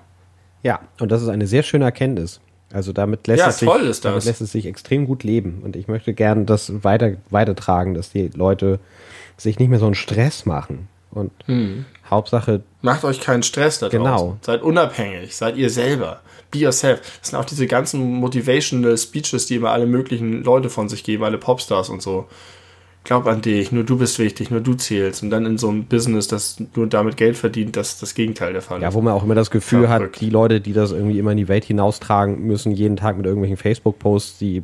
Ja, und das ist eine sehr schöne Erkenntnis. Also damit lässt, ja, es, sich, damit lässt es sich extrem gut leben. Und ich möchte gerne das weiter, weitertragen, dass die Leute sich nicht mehr so einen Stress machen. Und hm. Hauptsache. Macht euch keinen Stress da Genau. Draußen. Seid unabhängig, seid ihr selber. Be yourself. Das sind auch diese ganzen motivational Speeches, die immer alle möglichen Leute von sich geben, alle Popstars und so glaub an dich, nur du bist wichtig, nur du zählst. Und dann in so einem Business, das nur damit Geld verdient, das das Gegenteil der Fall ist. Ja, wo man auch immer das Gefühl Verrückt. hat, die Leute, die das irgendwie immer in die Welt hinaustragen, müssen jeden Tag mit irgendwelchen Facebook-Posts, die,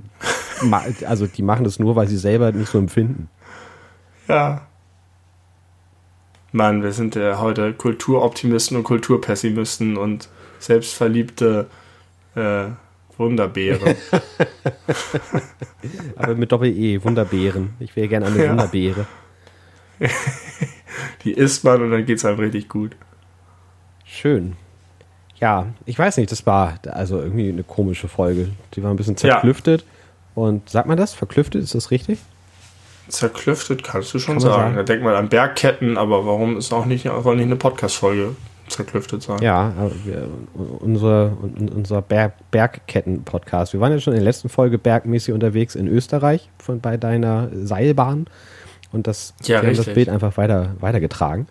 also die machen das nur, weil sie selber nicht so empfinden. Ja. Mann, wir sind ja heute Kulturoptimisten und Kulturpessimisten und selbstverliebte äh, Wunderbeere. Aber mit Doppel-E, Wunderbeeren. Ich wäre gerne eine ja. Wunderbeere. Die isst man und dann geht es einem richtig gut. Schön. Ja, ich weiß nicht, das war also irgendwie eine komische Folge. Die war ein bisschen zerklüftet. Ja. Und sagt man das? Verklüftet, ist das richtig? Zerklüftet kannst du schon Kann sagen. sagen. Da denkt man an Bergketten, aber warum ist auch nicht, auch nicht eine Podcast-Folge zerklüftet sein? Ja, wir, unsere, unser Berg, Bergketten-Podcast. Wir waren ja schon in der letzten Folge bergmäßig unterwegs in Österreich von, bei deiner Seilbahn. Und das, ja, wir haben das Bild einfach weiter, weitergetragen.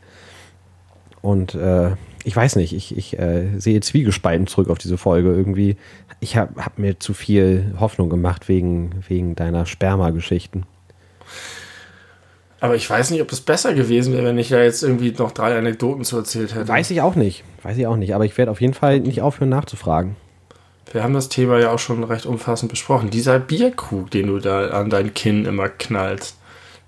Und äh, ich weiß nicht, ich, ich äh, sehe zwiegespalten zurück auf diese Folge. Irgendwie, ich habe hab mir zu viel Hoffnung gemacht wegen, wegen deiner Sperma-Geschichten. Aber ich weiß nicht, ob es besser gewesen wäre, wenn ich ja jetzt irgendwie noch drei Anekdoten zu erzählt hätte. Weiß ich auch nicht. Weiß ich auch nicht. Aber ich werde auf jeden Fall nicht aufhören nachzufragen. Wir haben das Thema ja auch schon recht umfassend besprochen. Dieser Bierkrug, den du da an dein Kinn immer knallst,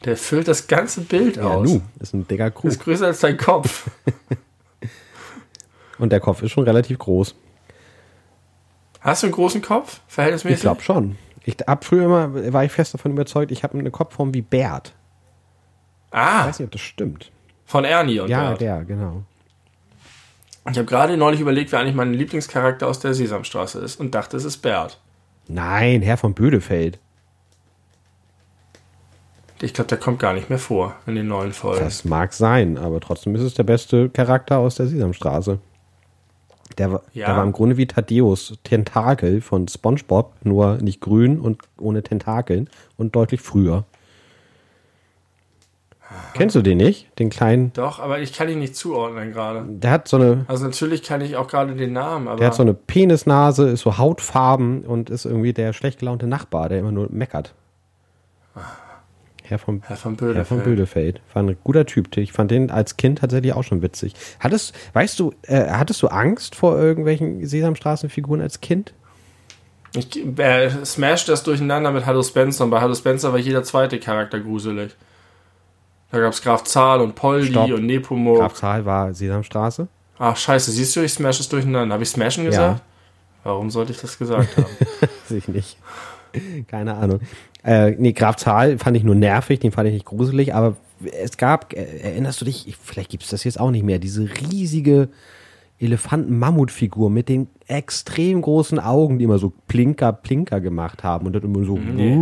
der füllt das ganze Bild ja, aus. Nu, ist ein dicker Krug. Ist größer als dein Kopf. Und der Kopf ist schon relativ groß. Hast du einen großen Kopf, verhältnismäßig? Ich glaube schon. Ich hab früher immer, war ich fest davon überzeugt, ich habe eine Kopfform wie Bert. Ah. Ich weiß nicht, ob das stimmt. Von Ernie und Ja, Bert. der, genau. Ich habe gerade neulich überlegt, wer eigentlich mein Lieblingscharakter aus der Sesamstraße ist und dachte, es ist Bert. Nein, Herr von Bödefeld. Ich glaube, der kommt gar nicht mehr vor in den neuen Folgen. Das mag sein, aber trotzdem ist es der beste Charakter aus der Sesamstraße. Der, war, ja. der war im Grunde wie Thaddeus Tentakel von SpongeBob, nur nicht grün und ohne Tentakeln und deutlich früher. Kennst du den nicht? Den kleinen? Doch, aber ich kann ihn nicht zuordnen gerade. Der hat so eine. Also natürlich kann ich auch gerade den Namen, aber. Der hat so eine Penisnase, ist so hautfarben und ist irgendwie der schlecht gelaunte Nachbar, der immer nur meckert. Herr von, Herr von Bödefeld. Herr von Bödefeld. War ein guter Typ. Ich fand den als Kind tatsächlich auch schon witzig. Hattest, weißt du, äh, hattest du Angst vor irgendwelchen Sesamstraßenfiguren als Kind? Ich äh, smash das durcheinander mit Hallo Spencer und bei Hallo Spencer war jeder zweite Charakter gruselig. Da gab es Graf Zahl und Poldi Stopp. und Nepomuk. Graf Zahl war Sesamstraße. Ach, scheiße, siehst du, ich smash es durcheinander. Habe ich Smashen gesagt? Ja. Warum sollte ich das gesagt haben? Weiß ich nicht. Keine Ahnung. Äh, nee, Graf Zahl fand ich nur nervig, den fand ich nicht gruselig, aber es gab, äh, erinnerst du dich, vielleicht gibt es das jetzt auch nicht mehr, diese riesige Elefanten-Mammut-Figur mit den extrem großen Augen, die immer so Plinker, Plinker gemacht haben und dann immer so, nee.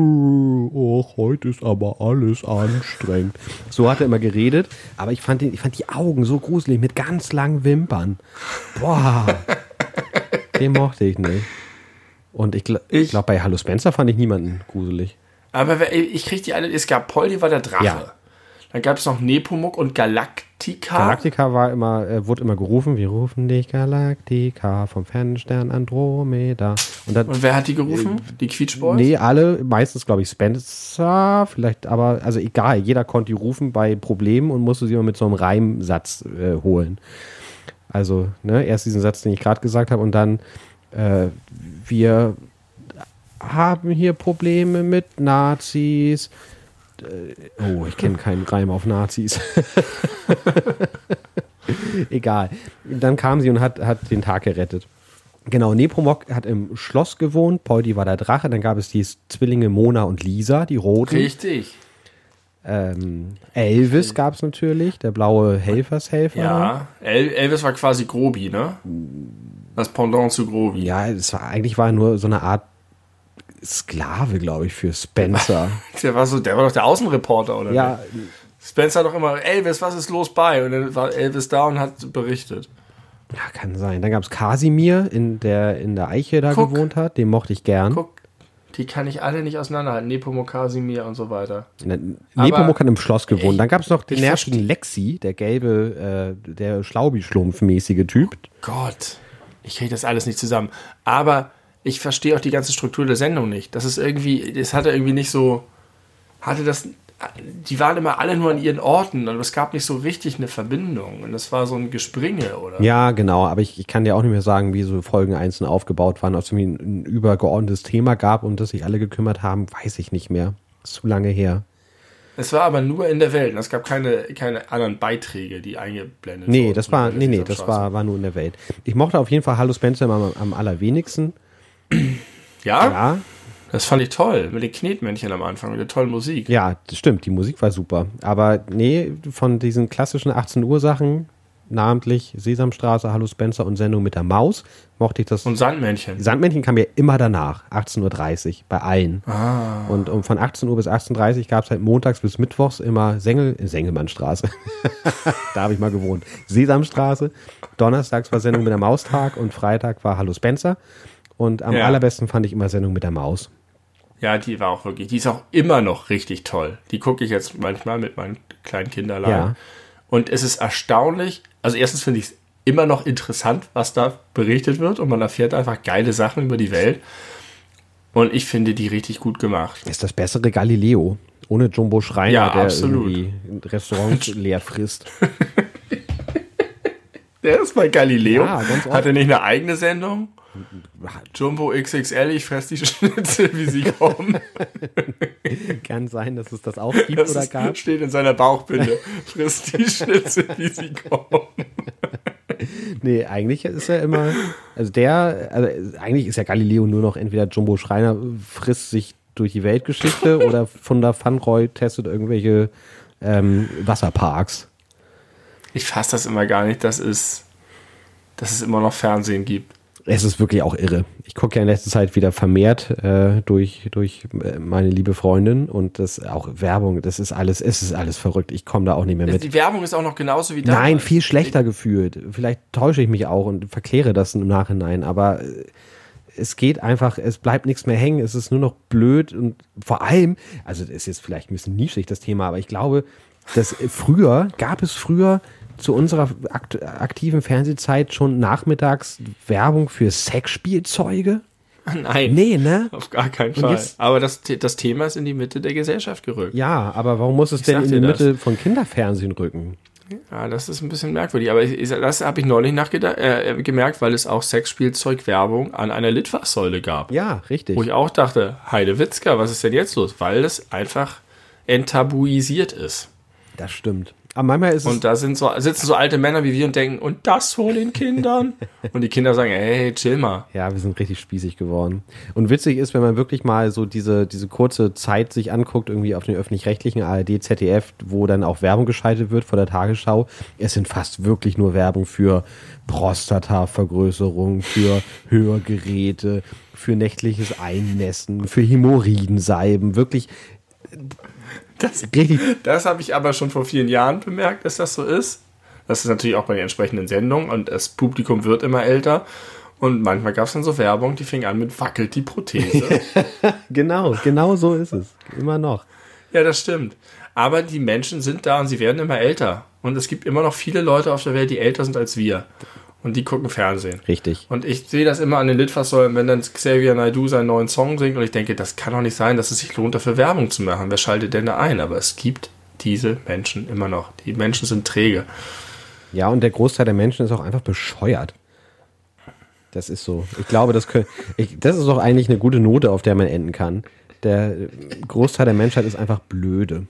oh, heute ist aber alles anstrengend. So hat er immer geredet, aber ich fand, den, ich fand die Augen so gruselig mit ganz langen Wimpern. Boah, den mochte ich nicht. Und ich, ich glaube, bei Hallo Spencer fand ich niemanden gruselig. Aber ich krieg die alle, es gab Polly war der Drache. Ja. Dann gab es noch Nepomuk und Galactica. Galactica war immer, äh, wurde immer gerufen, wir rufen dich Galactica vom Fernstern Andromeda. Und, dann, und wer hat die gerufen? Äh, die Quietschboys? Nee, alle, meistens glaube ich Spencer, vielleicht, aber also egal, jeder konnte die rufen bei Problemen und musste sie immer mit so einem Reimsatz äh, holen. Also, ne, erst diesen Satz, den ich gerade gesagt habe und dann äh, wir haben hier Probleme mit Nazis. Äh, oh, ich kenne keinen Reim auf Nazis. Egal. Dann kam sie und hat, hat den Tag gerettet. Genau, Nepomuk hat im Schloss gewohnt, Poldi war der Drache, dann gab es die Zwillinge Mona und Lisa, die Roten. Richtig. Ähm, Elvis gab es natürlich, der blaue Helfershelfer. Ja, El Elvis war quasi Grobi, ne? Das Pendant zu Grobi. Ja, es war, eigentlich war er nur so eine Art Sklave, glaube ich, für Spencer. der war so, der war doch der Außenreporter, oder? Ja. Nicht? Spencer doch immer, Elvis, was ist los bei? Und dann war Elvis da und hat berichtet. Ja, kann sein. Dann gab es Kasimir, in der in der Eiche da Guck. gewohnt hat. Den mochte ich gern. Guck, die kann ich alle nicht auseinanderhalten. Nepomuk, Kasimir und so weiter. Ne, Nepomuk hat im Schloss gewohnt. Dann gab es noch den nervigen Lexi, der gelbe, äh, der Schlaubi-Schlumpf-mäßige Typ. Oh Gott, ich kriege das alles nicht zusammen. Aber ich verstehe auch die ganze Struktur der Sendung nicht. Das ist irgendwie, das hatte irgendwie nicht so, hatte das, die waren immer alle nur an ihren Orten und es gab nicht so richtig eine Verbindung und das war so ein Gespringe, oder? Ja, genau, aber ich, ich kann dir auch nicht mehr sagen, wie so Folgen einzeln aufgebaut waren, ob es irgendwie ein, ein übergeordnetes Thema gab, um das sich alle gekümmert haben, weiß ich nicht mehr. Ist zu lange her. Es war aber nur in der Welt. Es gab keine, keine anderen Beiträge, die eingeblendet nee, wurden. Das war, nee, nee, das war, war nur in der Welt. Ich mochte auf jeden Fall Hallo Spencer am, am allerwenigsten. Ja? Ja. Das fand ich toll, mit den Knetmännchen am Anfang, mit der tollen Musik. Ja, das stimmt, die Musik war super. Aber nee, von diesen klassischen 18 Uhr Sachen, namentlich Sesamstraße, Hallo Spencer und Sendung mit der Maus, mochte ich das. Und Sandmännchen. Sandmännchen kam ja immer danach, 18.30 Uhr, bei allen. Ah. Und um, von 18 Uhr bis 18.30 Uhr gab es halt montags bis mittwochs immer Sengel, Sengelmannstraße. da habe ich mal gewohnt. Sesamstraße. Donnerstags war Sendung mit der Maustag und Freitag war Hallo Spencer. Und am Ja. allerbesten fand ich immer Sendung mit der Maus. Ja, die war auch wirklich, die ist auch immer noch richtig toll. Die gucke ich jetzt manchmal mit meinen kleinen Kinderlein. Ja. Und es ist erstaunlich, also erstens finde ich es immer noch interessant, was da berichtet wird und man erfährt einfach geile Sachen über die Welt. Und ich finde die richtig gut gemacht. Ist das bessere Galileo. Ohne Jumbo Schreiner, Ja, der absolut. irgendwie Restaurants leer frisst. Der ist bei Galileo. Ja. Hat er nicht eine eigene Sendung? Jumbo XXL, ich fress die Schnitzel, wie sie kommen. Kann sein, dass es das auch gibt Das oder gab. steht in seiner Bauchbinde. Frisst die Schnitzel, wie sie kommen. Nee, eigentlich ist er immer, also der, also eigentlich ist ja Galileo nur noch entweder Jumbo Schreiner frisst sich durch die Weltgeschichte oder von der Funroy testet irgendwelche ähm, Wasserparks. Ich fasse das immer gar nicht, dass es, dass es immer noch Fernsehen gibt. Es ist wirklich auch irre. Ich gucke ja in letzter Zeit wieder vermehrt äh, durch, durch äh, meine liebe Freundin und das auch Werbung, das ist alles, es ist alles verrückt. Ich komme da auch nicht mehr mit. Die Werbung ist auch noch genauso wie damals. Nein, viel schlechter gefühlt. Vielleicht täusche ich mich auch und verkläre das im Nachhinein, aber äh, es geht einfach, es bleibt nichts mehr hängen, es ist nur noch blöd und vor allem, also das ist jetzt vielleicht ein bisschen nischig das Thema, aber ich glaube, dass früher, gab es früher zu unserer akt aktiven Fernsehzeit schon nachmittags Werbung für Sexspielzeuge? Nein. Nee, ne? Auf gar keinen Fall. jetzt- Aber das, das Thema ist in die Mitte der Gesellschaft gerückt. Ja, aber warum muss es denn in die das. Mitte von Kinderfernsehen rücken? Ja, das ist ein bisschen merkwürdig. Aber ich, das habe ich neulich nachgedacht, äh, gemerkt, weil es auch Sexspielzeug-Werbung an einer Litfaßsäule gab. Ja, richtig. Wo ich auch dachte, Heide Witzka, was ist denn jetzt los? Weil es einfach enttabuisiert ist. Das stimmt. Aber manchmal ist es Und da sind so, sitzen so alte Männer wie wir und denken, und das vor den Kindern? und die Kinder sagen, hey, chill mal. Ja, wir sind richtig spießig geworden. Und witzig ist, wenn man wirklich mal so diese, diese kurze Zeit sich anguckt, irgendwie auf den öffentlich-rechtlichen ARD, ZDF, wo dann auch Werbung geschaltet wird vor der Tagesschau. Es sind fast wirklich nur Werbung für Prostatavergrößerung, für Hörgeräte, für nächtliches Einnässen, für Hämorrhoidensalben. Wirklich Das, das habe ich aber schon vor vielen Jahren bemerkt, dass das so ist. Das ist natürlich auch bei den entsprechenden Sendungen und das Publikum wird immer älter. Und manchmal gab es dann so Werbung, die fing an mit wackelt die Prothese. Genau, genau so ist es. Immer noch. ja, das stimmt. Aber die Menschen sind da und sie werden immer älter. Und es gibt immer noch viele Leute auf der Welt, die älter sind als wir. Und die gucken Fernsehen. Richtig. Und ich sehe das immer an den Litfaßsäulen, wenn dann Xavier Naidoo seinen neuen Song singt und ich denke, das kann doch nicht sein, dass es sich lohnt, dafür Werbung zu machen. Wer schaltet denn da ein? Aber es gibt diese Menschen immer noch. Die Menschen sind träge. Ja, und der Großteil der Menschen ist auch einfach bescheuert. Das ist so. Ich glaube, das, kö- ich, das ist doch eigentlich eine gute Note, auf der man enden kann. Der Großteil der Menschheit ist einfach blöde.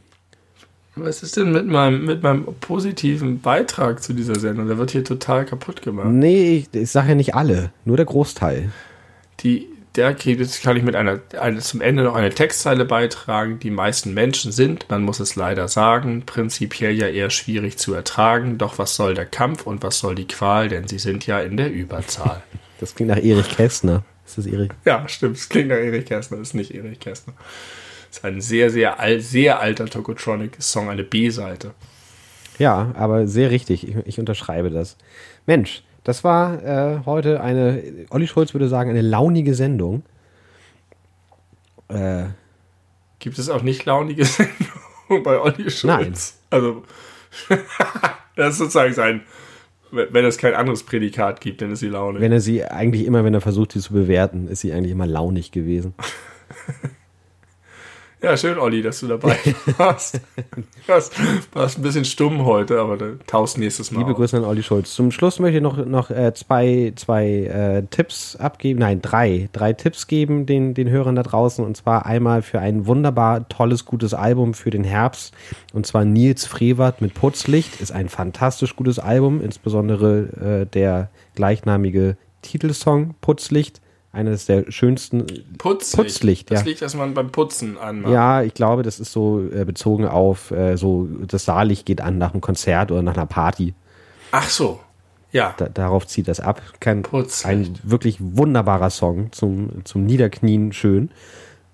Was ist denn mit meinem, mit meinem positiven Beitrag zu dieser Sendung? Der wird hier total kaputt gemacht. Nee, ich, ich sage ja nicht alle, nur der Großteil. Die, der kriegt, jetzt kann ich mit einer, eine, zum Ende noch eine Textzeile beitragen. Die meisten Menschen sind, man muss es leider sagen, prinzipiell ja eher schwierig zu ertragen. Doch was soll der Kampf und was soll die Qual? Denn sie sind ja in der Überzahl. Das klingt nach Erich Kästner. Ist das Erich? ja, stimmt. Es klingt nach Erich Kästner. Ist nicht Erich Kästner. Ist ein sehr, sehr, al sehr alter Tokotronic-Song, eine B-Seite. Ja, aber sehr richtig. Ich, ich unterschreibe das. Mensch, das war äh, heute eine, Olli Schulz würde sagen, eine launige Sendung. Äh, Gibt es auch nicht launige Sendungen bei Olli Schulz? Nein. Also, das ist sozusagen sein, wenn es kein anderes Prädikat gibt, dann ist sie launig. wenn er sie eigentlich immer, wenn er versucht, sie zu bewerten, ist sie eigentlich immer launig gewesen. Ja, schön, Olli, dass du dabei warst. Du warst, warst ein bisschen stumm heute, aber du taust nächstes Mal. Liebe auf. Grüße an Olli Schulz. Zum Schluss möchte ich noch, noch äh, zwei, zwei äh, Tipps abgeben, nein, drei, drei Tipps geben den, den Hörern da draußen. Und zwar einmal für ein wunderbar tolles, gutes Album für den Herbst. Und zwar Nils Frevert mit Putzlicht. Ist ein fantastisch gutes Album, insbesondere äh, der gleichnamige Titelsong Putzlicht. Eines der schönsten Putzlicht. Putzlicht, Das ja. Licht, das man beim Putzen anmacht. Ja, ich glaube, das ist so äh, bezogen auf äh, so, das Saallicht geht an nach einem Konzert oder nach einer Party. Ach so. Ja. Da, darauf zieht das ab. Kein, ein wirklich wunderbarer Song zum, zum Niederknien schön.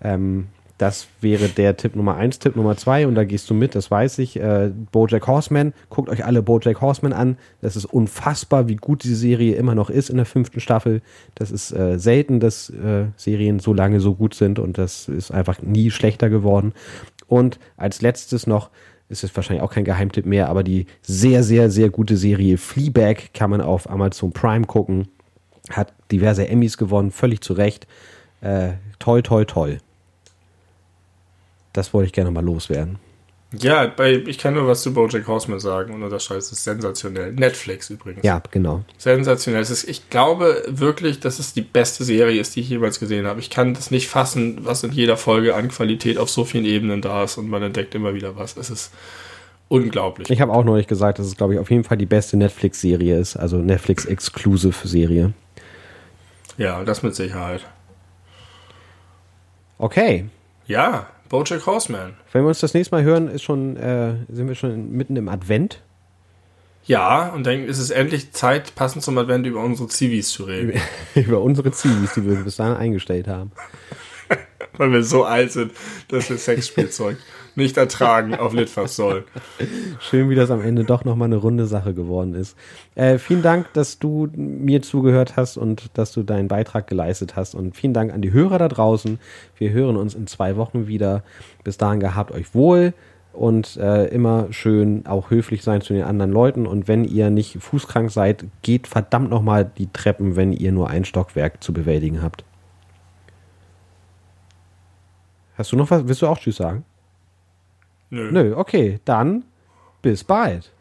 Ähm, das wäre der Tipp Nummer eins. Tipp Nummer zwei, und da gehst du mit, das weiß ich. Äh, Bojack Horseman. Guckt euch alle Bojack Horseman an. Das ist unfassbar, wie gut diese Serie immer noch ist in der fünften Staffel. Das ist äh, selten, dass äh, Serien so lange so gut sind und das ist einfach nie schlechter geworden. Und als letztes noch, ist es wahrscheinlich auch kein Geheimtipp mehr, aber die sehr, sehr, sehr gute Serie Fleabag kann man auf Amazon Prime gucken. Hat diverse Emmys gewonnen, völlig zu Recht. Äh, toll, toll, toll. Das wollte ich gerne mal loswerden. Ja, bei, ich kann nur was zu Bojack Horseman sagen und das ist sensationell. Netflix übrigens. Ja, genau. Sensationell. Ist, ich glaube wirklich, dass es die beste Serie ist, die ich jemals gesehen habe. Ich kann das nicht fassen, was in jeder Folge an Qualität auf so vielen Ebenen da ist und man entdeckt immer wieder was. Es ist unglaublich. Ich habe auch neulich gesagt, dass es, glaube ich, auf jeden Fall die beste Netflix-Serie ist, also Netflix-Exclusive-Serie. Ja, das mit Sicherheit. Okay. Ja, Bojack Horseman. Wenn wir uns das nächste Mal hören, ist schon, äh, sind wir schon mitten im Advent. Ja, und dann ist es endlich Zeit, passend zum Advent über unsere Zivis zu reden. über unsere Zivis, die wir bis dahin eingestellt haben. Weil wir so alt sind, dass wir Sexspielzeug nicht ertragen auf Litfaß soll. Schön, wie das am Ende doch nochmal eine runde Sache geworden ist. Äh, vielen Dank, dass du mir zugehört hast und dass du deinen Beitrag geleistet hast. Und vielen Dank an die Hörer da draußen. Wir hören uns in zwei Wochen wieder. Bis dahin gehabt euch wohl und äh, immer schön auch höflich sein zu den anderen Leuten. Und wenn ihr nicht fußkrank seid, geht verdammt nochmal die Treppen, wenn ihr nur ein Stockwerk zu bewältigen habt. Hast du noch was? Willst du auch Tschüss sagen? Nö. Nö, okay, dann bis bald.